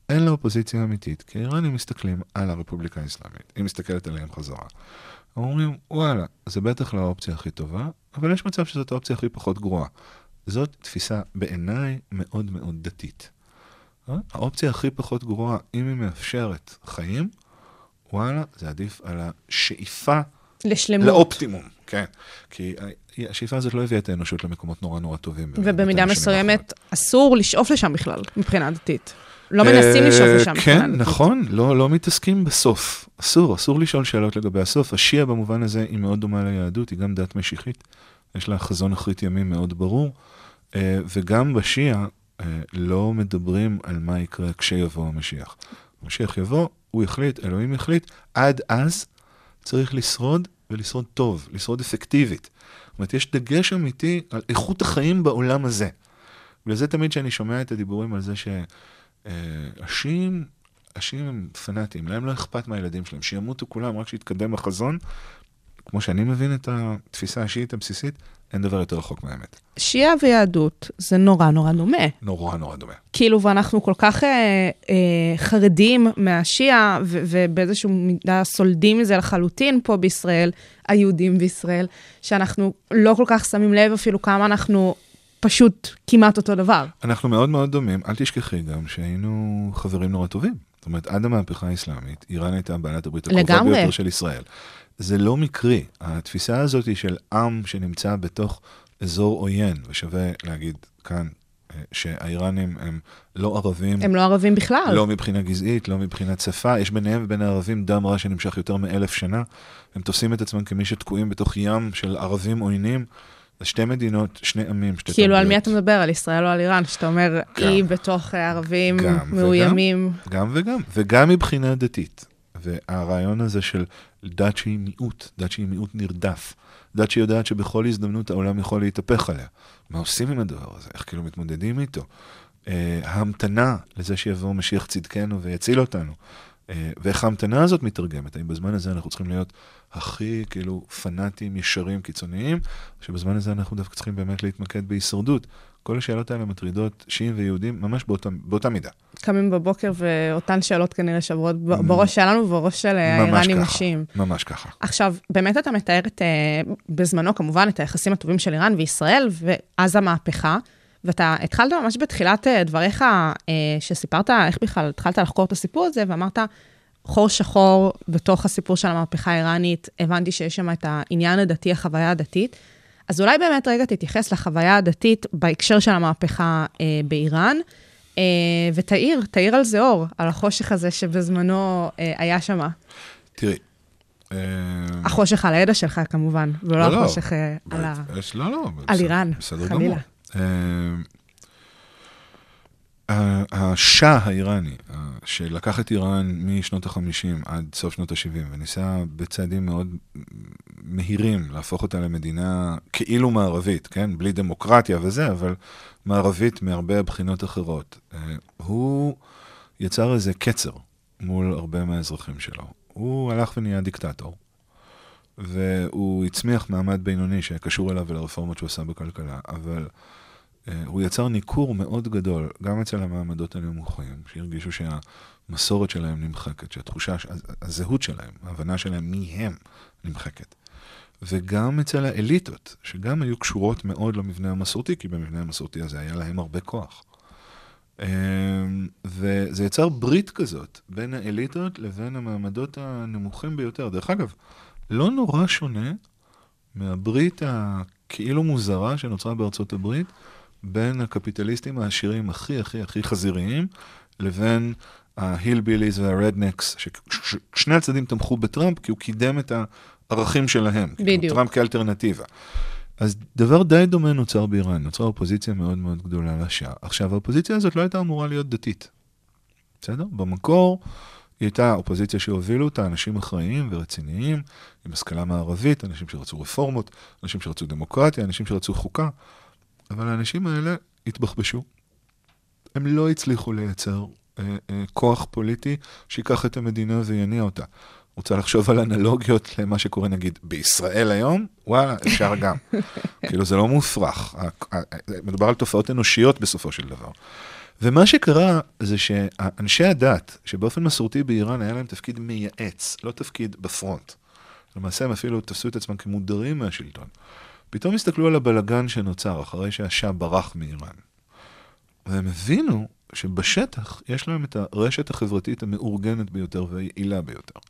[SPEAKER 2] אין לה אופוזיציה אמיתית, כי האיראנים מסתכלים על הרפובליקה האסלאמית, היא מסתכלת עליהם חזרה. אומרים, וואלה, זה בטח לא האופציה הכי טובה, אבל יש מצב שזאת האופציה הכי פחות גרועה. זאת תפיסה בעיניי מאוד מאוד דתית. אה? האופציה הכי פחות גרועה, אם היא מאפשרת חיים, וואלה, זה עדיף על השאיפה
[SPEAKER 1] לשלמות.
[SPEAKER 2] לאופטימום, כן. כי השאיפה הזאת לא הביאה את האנושות למקומות נורא נורא טובים.
[SPEAKER 1] ובמידה
[SPEAKER 2] בשנים
[SPEAKER 1] מסוימת. אסור לשאוף לשם בכלל, מבחינה דתית. לא מנסים
[SPEAKER 2] אה,
[SPEAKER 1] לשאוף לשם
[SPEAKER 2] כן. נכון, לא, לא מתעסקים בסוף. אסור, אסור לשאול שאלות לגבי הסוף. השיעה במובן הזה היא מאוד דומה ליהדות, היא גם דת משיחית. יש לה חזון אחרית ימים מאוד ברור. אה, וגם בשיעה אה, לא מדברים על מה יקרה כשיבוא המשיח. המשיח יבוא, הוא יחליט, אלוהים יחליט, עד אז צריך לשרוד ולשרוד טוב, לשרוד אפקטיבית. זאת אומרת, יש דגש אמיתי על איכות החיים בעולם הזה. בגלל זה תמיד כשאני שומע את הדיבורים על זה שהשיעים, השיעים הם פנאטים, להם לא אכפת מהילדים שלהם, שימותו כולם, רק שיתקדם החזון. כמו שאני מבין את התפיסה השיעית הבסיסית, אין דבר יותר רחוק מהאמת.
[SPEAKER 1] שיעה ויהדות זה נורא נורא דומה.
[SPEAKER 2] נורא נורא דומה.
[SPEAKER 1] כאילו, ואנחנו כל כך אה, אה, חרדים מהשיעה, ו- ובאיזושהי מידה סולדים מזה לחלוטין פה בישראל, היהודים בישראל, שאנחנו לא כל כך שמים לב אפילו כמה אנחנו פשוט כמעט אותו דבר.
[SPEAKER 2] אנחנו מאוד מאוד דומים, אל תשכחי גם שהיינו חברים נורא טובים. זאת אומרת, עד המהפכה האסלאמית, איראן הייתה בעלת הברית הקרובה. ביותר של ישראל. זה לא מקרי. התפיסה הזאת היא של עם שנמצא בתוך אזור עוין, ושווה להגיד כאן אה, שהאיראנים הם לא ערבים,
[SPEAKER 1] הם לא ערבים בכלל.
[SPEAKER 2] לא מבחינה גזעית, לא מבחינת שפה, יש ביניהם ובין הערבים דם רע שנמשך יותר מאלף שנה. הם תופסים את עצמם כמי שתקועים בתוך ים של ערבים עוינים. זה שתי מדינות, שני עמים, שתי
[SPEAKER 1] כאילו, על מי. אתה מדבר? על ישראל או על איראן? שאתה אומר,
[SPEAKER 2] גם.
[SPEAKER 1] אי בתוך אה, ערבים
[SPEAKER 2] גם וגם.
[SPEAKER 1] מאוימים.
[SPEAKER 2] גם וגם, וגם מבחינה דתית. והרעיון הזה של דת שהיא מיעוט, דת שהיא מיעוט נרדף, דת שיודעת שבכל הזדמנות העולם יכול להתהפך עליה. מה עושים עם הדבר הזה? איך כאילו מתמודדים איתו? Uh, ההמתנה לזה שיבוא משיח צדקנו ויציל אותנו. Uh, ואיך ההמתנה הזאת מתרגמת? האם בזמן הזה אנחנו צריכים להיות הכי כאילו פנאטים, ישרים, קיצוניים, שבזמן הזה אנחנו דווקא צריכים באמת להתמקד בהישרדות. כל השאלות האלה מטרידות שיעים ויהודים ממש באותה, באותה מידה.
[SPEAKER 1] קמים בבוקר ואותן שאלות כנראה שברות ב- בראש שלנו ובראש של אה, האיראנים. נשים.
[SPEAKER 2] ממש ככה.
[SPEAKER 1] עכשיו, באמת אתה מתאר את, אה, בזמנו כמובן את היחסים הטובים של איראן וישראל, ואז המהפכה, ואתה התחלת ממש בתחילת אה, דבריך, אה, שסיפרת איך בכלל התחלת לחקור את הסיפור הזה, ואמרת, חור שחור בתוך הסיפור של המהפכה האיראנית, הבנתי שיש שם את העניין הדתי, החוויה הדתית. אז אולי באמת רגע תתייחס לחוויה הדתית בהקשר של המהפכה אה, באיראן, אה, ותאיר, תאיר על זה אור, על החושך הזה שבזמנו אה, היה שם.
[SPEAKER 2] תראי. אה,
[SPEAKER 1] החושך על הידע שלך כמובן, ולא
[SPEAKER 2] לא, לא.
[SPEAKER 1] החושך אה, על ה...
[SPEAKER 2] יש- לא, לא.
[SPEAKER 1] על
[SPEAKER 2] בסדר-
[SPEAKER 1] איראן,
[SPEAKER 2] בסדר
[SPEAKER 1] חלילה.
[SPEAKER 2] גמור. אה, השאה האיראני, שלקח את איראן משנות ה-50 עד סוף שנות ה-70, וניסה בצעדים מאוד מהירים להפוך אותה למדינה כאילו מערבית, כן? בלי דמוקרטיה וזה, אבל מערבית מהרבה בחינות אחרות. אה, הוא יצר איזה קצר מול הרבה מהאזרחים שלו. הוא הלך ונהיה דיקטטור. והוא הצמיח מעמד בינוני שקשור אליו ולרפורמות שהוא עשה בכלכלה, אבל הוא יצר ניכור מאוד גדול, גם אצל המעמדות הנמוכים, שהרגישו שהמסורת שלהם נמחקת, שהתחושה, הזהות שלהם, ההבנה שלהם מי הם, נמחקת. וגם אצל האליטות, שגם היו קשורות מאוד למבנה המסורתי, כי במבנה המסורתי הזה היה להם הרבה כוח. אה, וזה יצר ברית כזאת בין האליטות לבין המעמדות הנמוכים ביותר. דרך אגב, לא נורא שונה מהברית הכאילו מוזרה שנוצרה בארצות הברית בין הקפיטליסטים העשירים הכי הכי הכי חזיריים לבין ההילביליז והרדנקס, ששני הצדדים תמכו בטראמפ כי הוא קידם את הערכים שלהם. כאילו,
[SPEAKER 1] בדיוק.
[SPEAKER 2] טראמפ כאלטרנטיבה. אז דבר די דומה נוצר באיראן, נוצרה אופוזיציה מאוד מאוד גדולה לשעה. עכשיו, האופוזיציה הזאת לא הייתה אמורה להיות דתית, בסדר? במקור היא הייתה אופוזיציה שהובילו אותה אנשים אחראיים ורציניים, עם השכלה מערבית, אנשים שרצו רפורמות, אנשים שרצו דמוקרטיה, אנשים שרצו חוקה, אבל האנשים האלה התבחבשו. הם לא הצליחו לייצר אה, אה, כוח פוליטי שיקח את המדינה ויניע אותה. רוצה לחשוב על אנלוגיות למה שקורה נגיד בישראל היום? וואלה, אפשר גם. כאילו זה לא מופרך. מדובר על תופעות אנושיות בסופו של דבר. ומה שקרה זה שאנשי הדת, שבאופן מסורתי באיראן היה להם תפקיד מייעץ, לא תפקיד בפרונט. למעשה הם אפילו תפסו את עצמם כמודרים מהשלטון. פתאום הסתכלו על הבלגן שנוצר אחרי שהשאה ברח מאיראן. והם הבינו שבשטח יש להם את הרשת החברתית המאורגנת ביותר והיעילה ביותר.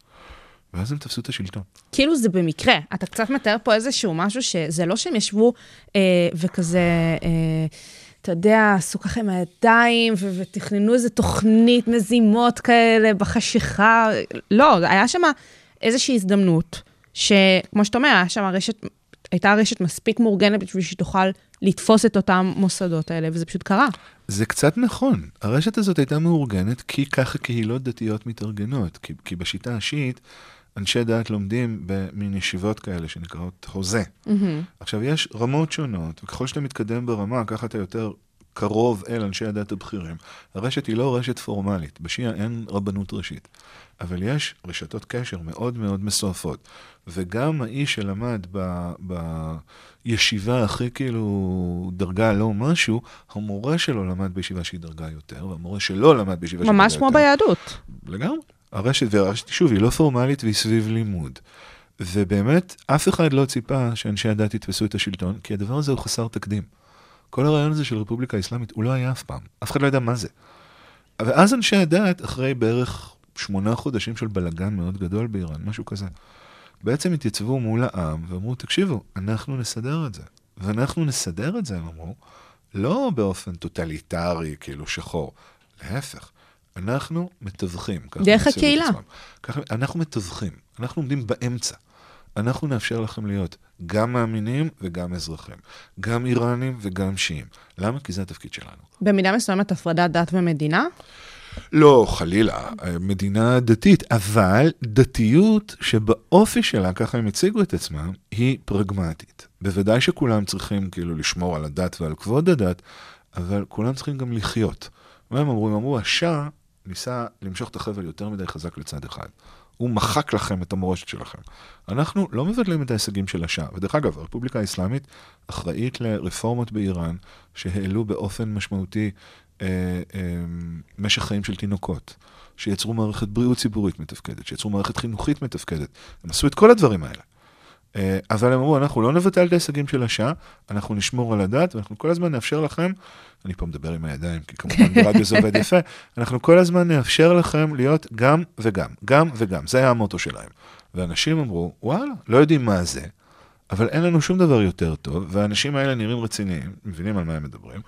[SPEAKER 2] ואז הם תפסו את השלטון.
[SPEAKER 1] כאילו זה במקרה. אתה קצת מתאר פה איזשהו משהו שזה לא שהם ישבו אה, וכזה, אה, אתה יודע, עשו ככה עם הידיים ו- ותכננו איזה תוכנית מזימות כאלה בחשיכה. לא, היה שם איזושהי הזדמנות, שכמו שאתה אומר, היה שם רשת, הייתה רשת מספיק מאורגנת בשביל שהיא תוכל לתפוס את אותם מוסדות האלה, וזה פשוט קרה.
[SPEAKER 2] זה קצת נכון. הרשת הזאת הייתה מאורגנת כי ככה קהילות דתיות מתארגנות. כי, כי בשיטה השיעית, אנשי דת לומדים במין ישיבות כאלה שנקראות הוזה. עכשיו, יש רמות שונות, וככל שאתה מתקדם ברמה, ככה אתה יותר קרוב אל אנשי הדת הבכירים. הרשת היא לא רשת פורמלית, בשיעה אין רבנות ראשית. אבל יש רשתות קשר מאוד מאוד מסועפות. וגם האיש שלמד ב, בישיבה הכי כאילו דרגה לא משהו, המורה שלו למד בישיבה שהיא דרגה יותר, והמורה שלו למד בישיבה שהיא דרגה יותר.
[SPEAKER 1] ממש כמו ביהדות.
[SPEAKER 2] לגמרי. הרשת, והרשת, שוב, היא לא פורמלית והיא סביב לימוד. ובאמת, אף אחד לא ציפה שאנשי הדת יתפסו את השלטון, כי הדבר הזה הוא חסר תקדים. כל הרעיון הזה של רפובליקה האסלאמית, הוא לא היה אף פעם. אף אחד לא ידע מה זה. ואז אנשי הדת, אחרי בערך שמונה חודשים של בלגן מאוד גדול באיראן, משהו כזה, בעצם התייצבו מול העם ואמרו, תקשיבו, אנחנו נסדר את זה. ואנחנו נסדר את זה, הם אמרו, לא באופן טוטליטרי, כאילו שחור. להפך, אנחנו מתווכים.
[SPEAKER 1] דרך הקהילה.
[SPEAKER 2] ככה, אנחנו מתווכים, אנחנו עומדים באמצע. אנחנו נאפשר לכם להיות גם מאמינים וגם אזרחים, גם איראנים וגם שיעים. למה? כי זה התפקיד שלנו.
[SPEAKER 1] במידה מסוימת הפרדת דת ומדינה?
[SPEAKER 2] לא, חלילה, מדינה דתית, אבל דתיות שבאופי שלה, ככה הם הציגו את עצמם, היא פרגמטית. בוודאי שכולם צריכים כאילו לשמור על הדת ועל כבוד הדת, אבל כולם צריכים גם לחיות. מה הם אמרו? הם אמרו, השאה ניסה למשוך את החבל יותר מדי חזק לצד אחד. הוא מחק לכם את המורשת שלכם. אנחנו לא מבטלים את ההישגים של השאה. ודרך אגב, הרפובליקה האסלאמית אחראית לרפורמות באיראן שהעלו באופן משמעותי אה, אה, משך חיים של תינוקות, שיצרו מערכת בריאות ציבורית מתפקדת, שיצרו מערכת חינוכית מתפקדת. הם עשו את כל הדברים האלה. אה, אבל הם אמרו, אנחנו לא נבטל את ההישגים של השעה, אנחנו נשמור על הדת, ואנחנו כל הזמן נאפשר לכם, אני פה מדבר עם הידיים, כי כמובן ברדיו זה עובד יפה, אנחנו כל הזמן נאפשר לכם להיות גם וגם, גם וגם, זה היה המוטו שלהם. ואנשים אמרו, וואלה, לא יודעים מה זה, אבל אין לנו שום דבר יותר טוב, והאנשים האלה נראים רציניים, מבינים על מה הם מדברים,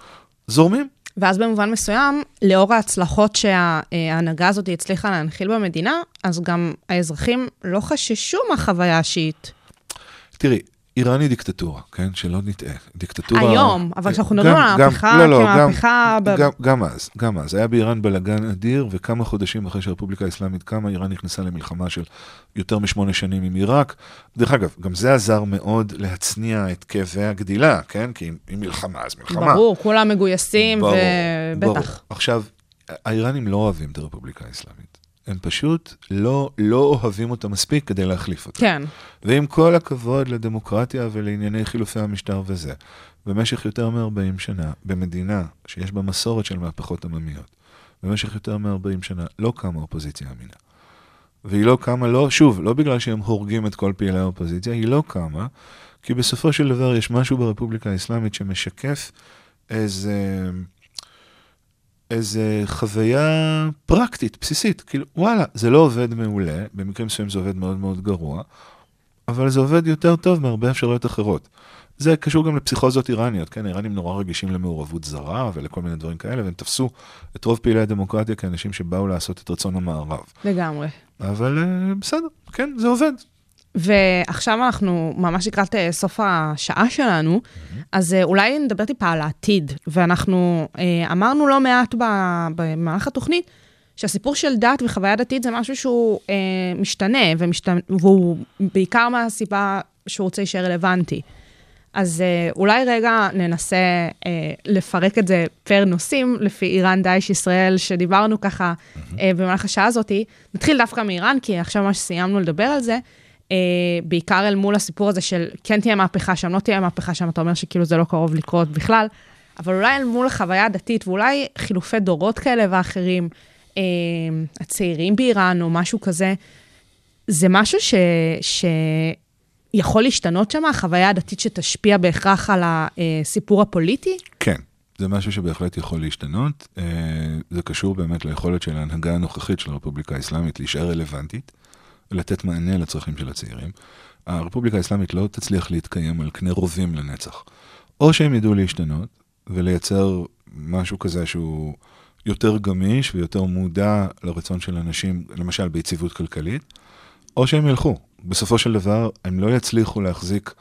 [SPEAKER 2] זורמים.
[SPEAKER 1] ואז במובן מסוים, לאור ההצלחות שההנהגה הזאת הצליחה להנחיל במדינה, אז גם האזרחים לא חששו מהחוויה השיעית.
[SPEAKER 2] תראי, איראן היא דיקטטורה, כן? שלא נטעה. דיקטטורה...
[SPEAKER 1] היום, אבל כשאנחנו
[SPEAKER 2] גם-
[SPEAKER 1] מדברים על
[SPEAKER 2] גם-
[SPEAKER 1] המהפכה
[SPEAKER 2] לא, לא, גם-
[SPEAKER 1] כמהפכה... ב-
[SPEAKER 2] גם, גם אז, גם אז. היה באיראן בלאגן אדיר, וכמה חודשים אחרי שהרפובליקה האסלאמית קמה, איראן נכנסה למלחמה של יותר משמונה שנים עם עיראק. דרך אגב, גם זה עזר מאוד להצניע את כאבי הגדילה, כן? כי אם, מלחמה, אז מלחמה.
[SPEAKER 1] ברור, כולם מגויסים, ובטח.
[SPEAKER 2] עכשיו, האיראנים לא אוהבים את הרפובליקה האסלאמית. הם פשוט לא, לא אוהבים אותה מספיק כדי להחליף אותה.
[SPEAKER 1] כן.
[SPEAKER 2] ועם כל הכבוד לדמוקרטיה ולענייני חילופי המשטר וזה, במשך יותר מ-40 שנה, במדינה שיש בה מסורת של מהפכות עממיות, במשך יותר מ-40 שנה לא קמה אופוזיציה אמינה. והיא לא קמה, לא, שוב, לא בגלל שהם הורגים את כל פעילי האופוזיציה, היא לא קמה, כי בסופו של דבר יש משהו ברפובליקה האסלאמית שמשקף איזה, איזה חוויה פרקטית, בסיסית. כאילו, וואלה, זה לא עובד מעולה, במקרים מסוימים זה עובד מאוד מאוד גרוע, אבל זה עובד יותר טוב מהרבה אפשרויות אחרות. זה קשור גם לפסיכוזות איראניות, כן? האיראנים נורא רגישים למעורבות זרה ולכל מיני דברים כאלה, והם תפסו את רוב פעילי הדמוקרטיה כאנשים שבאו לעשות את רצון המערב.
[SPEAKER 1] לגמרי.
[SPEAKER 2] אבל אה, בסדר, כן, זה עובד.
[SPEAKER 1] ועכשיו אנחנו ממש לקראת אה, סוף השעה שלנו, אז אה, אולי נדבר טיפה על העתיד. ואנחנו אה, אמרנו לא מעט במהלך התוכנית, שהסיפור של דת וחוויה דתית זה משהו שהוא אה, משתנה, ומשתנה, והוא בעיקר מהסיבה שהוא רוצה להישאר רלוונטי. אז אה, אולי רגע ננסה אה, לפרק את זה פר נושאים, לפי איראן, דאעש, ישראל, שדיברנו ככה אה, במהלך השעה הזאת. נתחיל דווקא מאיראן, כי עכשיו ממש סיימנו לדבר על זה. אה, בעיקר אל מול הסיפור הזה של כן תהיה מהפכה שם, לא תהיה מהפכה שם, אתה אומר שכאילו זה לא קרוב לקרות בכלל, אבל אולי אל מול החוויה הדתית, ואולי חילופי דורות כאלה ואחרים, אה, הצעירים באיראן או משהו כזה, זה משהו ש... ש... יכול להשתנות שם, החוויה הדתית שתשפיע בהכרח על הסיפור הפוליטי?
[SPEAKER 2] כן, זה משהו שבהחלט יכול להשתנות. אה, זה קשור באמת ליכולת של ההנהגה הנוכחית של הרפובליקה האסלאמית להישאר רלוונטית ולתת מענה לצרכים של הצעירים. הרפובליקה האסלאמית לא תצליח להתקיים על קנה רובים לנצח. או שהם ידעו להשתנות ולייצר משהו כזה שהוא יותר גמיש ויותר מודע לרצון של אנשים, למשל ביציבות כלכלית, או שהם ילכו. בסופו של דבר, הם לא יצליחו להחזיק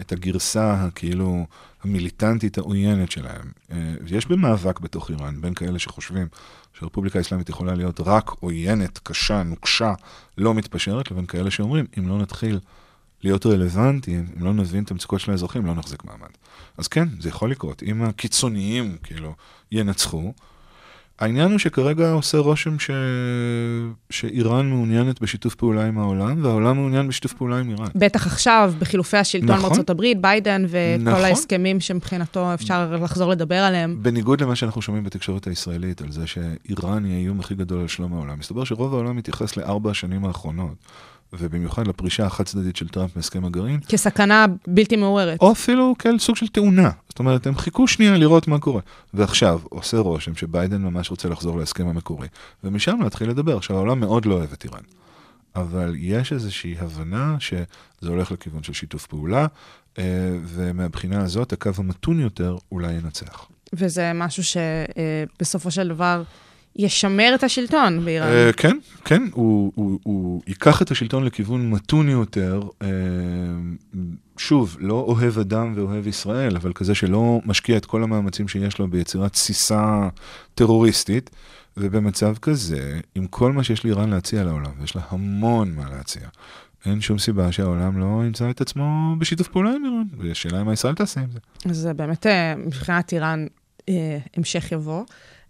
[SPEAKER 2] את הגרסה הכאילו המיליטנטית העוינת שלהם. אה, יש במאבק בתוך איראן בין כאלה שחושבים שהרפובליקה האסלאמית יכולה להיות רק עוינת, קשה, נוקשה, לא מתפשרת, לבין כאלה שאומרים, אם לא נתחיל להיות רלוונטיים, אם לא נבין את המצוקות של האזרחים, לא נחזיק מעמד. אז כן, זה יכול לקרות. אם הקיצוניים, כאילו, ינצחו, העניין הוא שכרגע עושה רושם ש... שאיראן מעוניינת בשיתוף פעולה עם העולם, והעולם מעוניין בשיתוף פעולה עם איראן.
[SPEAKER 1] בטח עכשיו, בחילופי השלטון
[SPEAKER 2] נכון.
[SPEAKER 1] בארצות הברית, ביידן וכל
[SPEAKER 2] נכון.
[SPEAKER 1] ההסכמים שמבחינתו אפשר לחזור לדבר עליהם.
[SPEAKER 2] בניגוד למה שאנחנו שומעים בתקשורת הישראלית, על זה שאיראן היא האיום הכי גדול על שלום העולם, מסתבר שרוב העולם מתייחס לארבע השנים האחרונות, ובמיוחד לפרישה החד-צדדית של טראמפ מהסכם הגרעין,
[SPEAKER 1] כסכנה בלתי מעוררת.
[SPEAKER 2] או אפילו כאל סוג של תאונה. זאת אומרת, הם חיכו שנייה לראות מה קורה. ועכשיו, עושה רושם שביידן ממש רוצה לחזור להסכם המקורי, ומשם להתחיל לדבר. עכשיו, העולם מאוד לא אוהב את איראן. אבל יש איזושהי הבנה שזה הולך לכיוון של שיתוף פעולה, אה, ומהבחינה הזאת, הקו המתון יותר אולי ינצח.
[SPEAKER 1] וזה משהו שבסופו של דבר ישמר את השלטון באיראן.
[SPEAKER 2] אה, כן, כן, הוא, הוא, הוא ייקח את השלטון לכיוון מתון יותר, אה, שוב, לא אוהב אדם ואוהב ישראל, אבל כזה שלא משקיע את כל המאמצים שיש לו ביצירת תסיסה טרוריסטית, ובמצב כזה, עם כל מה שיש לאיראן להציע לעולם, ויש לה המון מה להציע, אין שום סיבה שהעולם לא ימצא את עצמו בשיתוף פעולה עם איראן, והשאלה מה ישראל תעשה עם זה.
[SPEAKER 1] זה באמת, אה, מבחינת איראן, אה, המשך יבוא.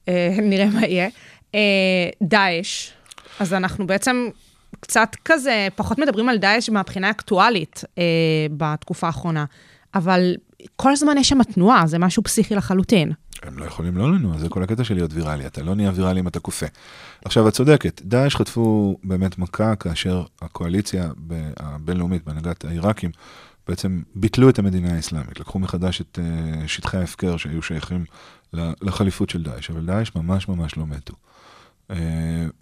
[SPEAKER 1] אה, נראה מה יהיה. אה, דאעש, אז אנחנו בעצם קצת כזה, פחות מדברים על דאעש מהבחינה האקטואלית אה, בתקופה האחרונה, אבל כל הזמן יש שם תנועה, זה משהו פסיכי לחלוטין.
[SPEAKER 2] הם לא יכולים לא לנוע, זה כל הקטע של להיות ויראלי, אתה לא נהיה ויראלי אם אתה כופה. עכשיו, את צודקת, דאעש חטפו באמת מכה כאשר הקואליציה הבינלאומית בהנהגת העיראקים בעצם ביטלו את המדינה האסלאמית, לקחו מחדש את שטחי ההפקר שהיו שייכים לחליפות של דאעש, אבל דאעש ממש ממש לא מתו. Uh,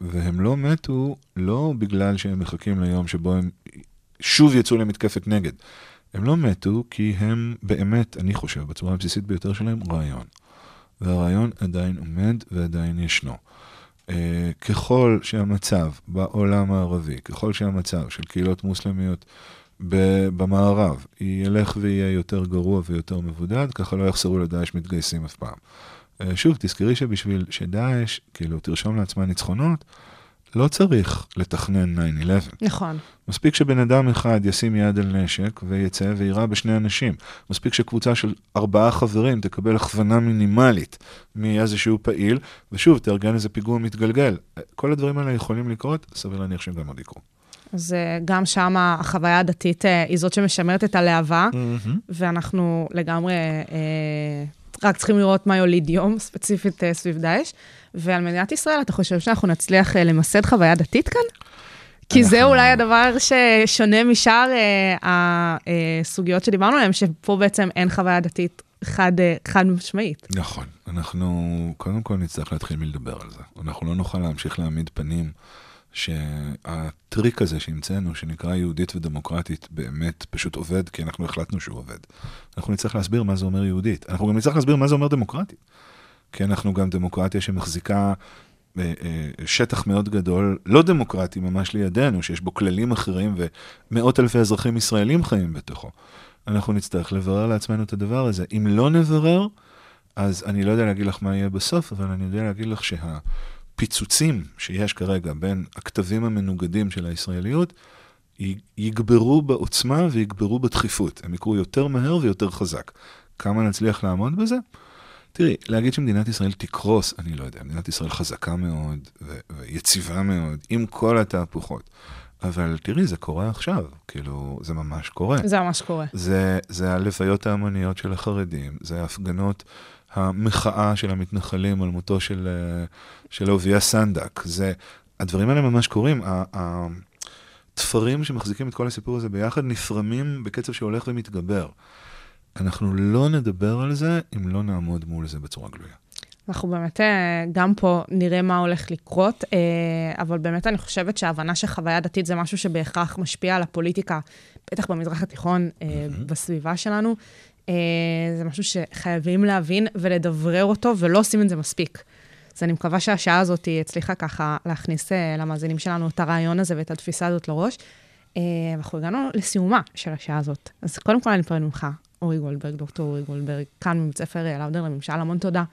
[SPEAKER 2] והם לא מתו לא בגלל שהם מחכים ליום שבו הם שוב יצאו למתקפת נגד. הם לא מתו כי הם באמת, אני חושב, בצורה הבסיסית ביותר שלהם, רעיון. והרעיון עדיין עומד ועדיין ישנו. Uh, ככל שהמצב בעולם הערבי, ככל שהמצב של קהילות מוסלמיות במערב ילך ויהיה יותר גרוע ויותר מבודד, ככה לא יחסרו לדאעש מתגייסים אף פעם. Uh, שוב, תזכרי שבשביל שדאעש, כאילו, תרשום לעצמה ניצחונות, לא צריך לתכנן 9-11.
[SPEAKER 1] נכון.
[SPEAKER 2] מספיק שבן אדם אחד ישים יד על נשק ויצא ויירה בשני אנשים. מספיק שקבוצה של ארבעה חברים תקבל הכוונה מינימלית מאיזשהו פעיל, ושוב, תארגן איזה פיגוע מתגלגל. כל הדברים האלה יכולים לקרות, סביר להניח שהם גם עוד יקרו.
[SPEAKER 1] אז גם שם החוויה הדתית אה, היא זאת שמשמרת את הלהבה, ואנחנו לגמרי אה, רק צריכים לראות מה יוליד יום, ספציפית אה, סביב דאעש. ועל מדינת ישראל, אתה חושב שאנחנו נצליח למסד חוויה דתית כאן? כי זה
[SPEAKER 2] אנחנו-
[SPEAKER 1] אולי הדבר ששונה משאר הסוגיות שדיברנו עליהן, שפה בעצם אין חוויה דתית חד, חד משמעית.
[SPEAKER 2] נכון. אנחנו קודם כל נצטרך להתחיל מלדבר על זה. אנחנו לא נוכל להמשיך להעמיד פנים שהטריק הזה שהמצאנו, שנקרא יהודית ודמוקרטית, באמת פשוט עובד, כי אנחנו החלטנו שהוא עובד. אנחנו נצטרך להסביר מה זה אומר יהודית. אנחנו גם נצטרך להסביר מה זה אומר דמוקרטית. כי אנחנו גם דמוקרטיה שמחזיקה אה, אה, שטח מאוד גדול, לא דמוקרטי ממש לידינו, שיש בו כללים אחרים ומאות אלפי אזרחים ישראלים חיים בתוכו. אנחנו נצטרך לברר לעצמנו את הדבר הזה. אם לא נברר, אז אני לא יודע להגיד לך מה יהיה בסוף, אבל אני יודע להגיד לך שהפיצוצים שיש כרגע בין הכתבים המנוגדים של הישראליות, יגברו בעוצמה ויגברו בדחיפות. הם יקרו יותר מהר ויותר חזק. כמה נצליח לעמוד בזה? תראי, להגיד שמדינת ישראל תקרוס, אני לא יודע. מדינת ישראל חזקה מאוד ויציבה מאוד, עם כל התהפוכות. אבל תראי, זה קורה עכשיו, כאילו, זה ממש קורה.
[SPEAKER 1] זה ממש קורה.
[SPEAKER 2] זה, זה הלוויות ההמוניות של החרדים, זה ההפגנות המחאה של המתנחלים על מותו של, אה, של אהוביה סנדק. זה, הדברים האלה ממש קורים. התפרים שמחזיקים את כל הסיפור הזה ביחד נפרמים בקצב שהולך ומתגבר. אנחנו לא נדבר על זה אם לא נעמוד מול זה בצורה גלויה.
[SPEAKER 1] אנחנו באמת אה, גם פה נראה מה הולך לקרות, אה, אבל באמת אני חושבת שההבנה שחוויה דתית זה משהו שבהכרח משפיע על הפוליטיקה, בטח במזרח התיכון, אה, בסביבה שלנו. אה, זה משהו שחייבים להבין ולדברר אותו, ולא עושים את זה מספיק. אז אני מקווה שהשעה הזאת הצליחה ככה להכניס אה, למאזינים שלנו את הרעיון הזה ואת התפיסה הזאת לראש. אה, אנחנו הגענו לסיומה של השעה הזאת. אז קודם כל אני אפרד ממך, אורי גולדברג, דוקטור אורי גולדברג, כאן מבית ספר לאודר לממשל, המון תודה.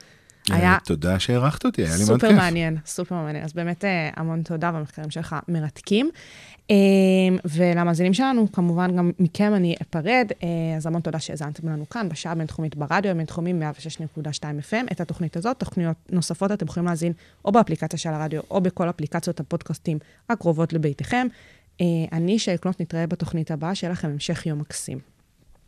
[SPEAKER 1] היה
[SPEAKER 2] תודה שהערכת אותי, היה לי מאוד כיף.
[SPEAKER 1] סופר מעניין, סופר מעניין. אז באמת אה, המון תודה, והמחקרים שלך מרתקים. אה, ולמאזינים שלנו, כמובן גם מכם אני אפרד, אה, אז המון תודה שהאזנתם לנו כאן, בשעה הבינתחומית ברדיו, הבינתחומים 106.2 FM. את התוכנית הזאת, תוכניות נוספות אתם יכולים להאזין או באפליקציה של הרדיו, או בכל אפליקציות הפודקאסטים הקרובות לביתכם. אה, אני, שי קלוט, נתראה בתוכנית הבאה, שיהיה לכם המשך יום מקסים.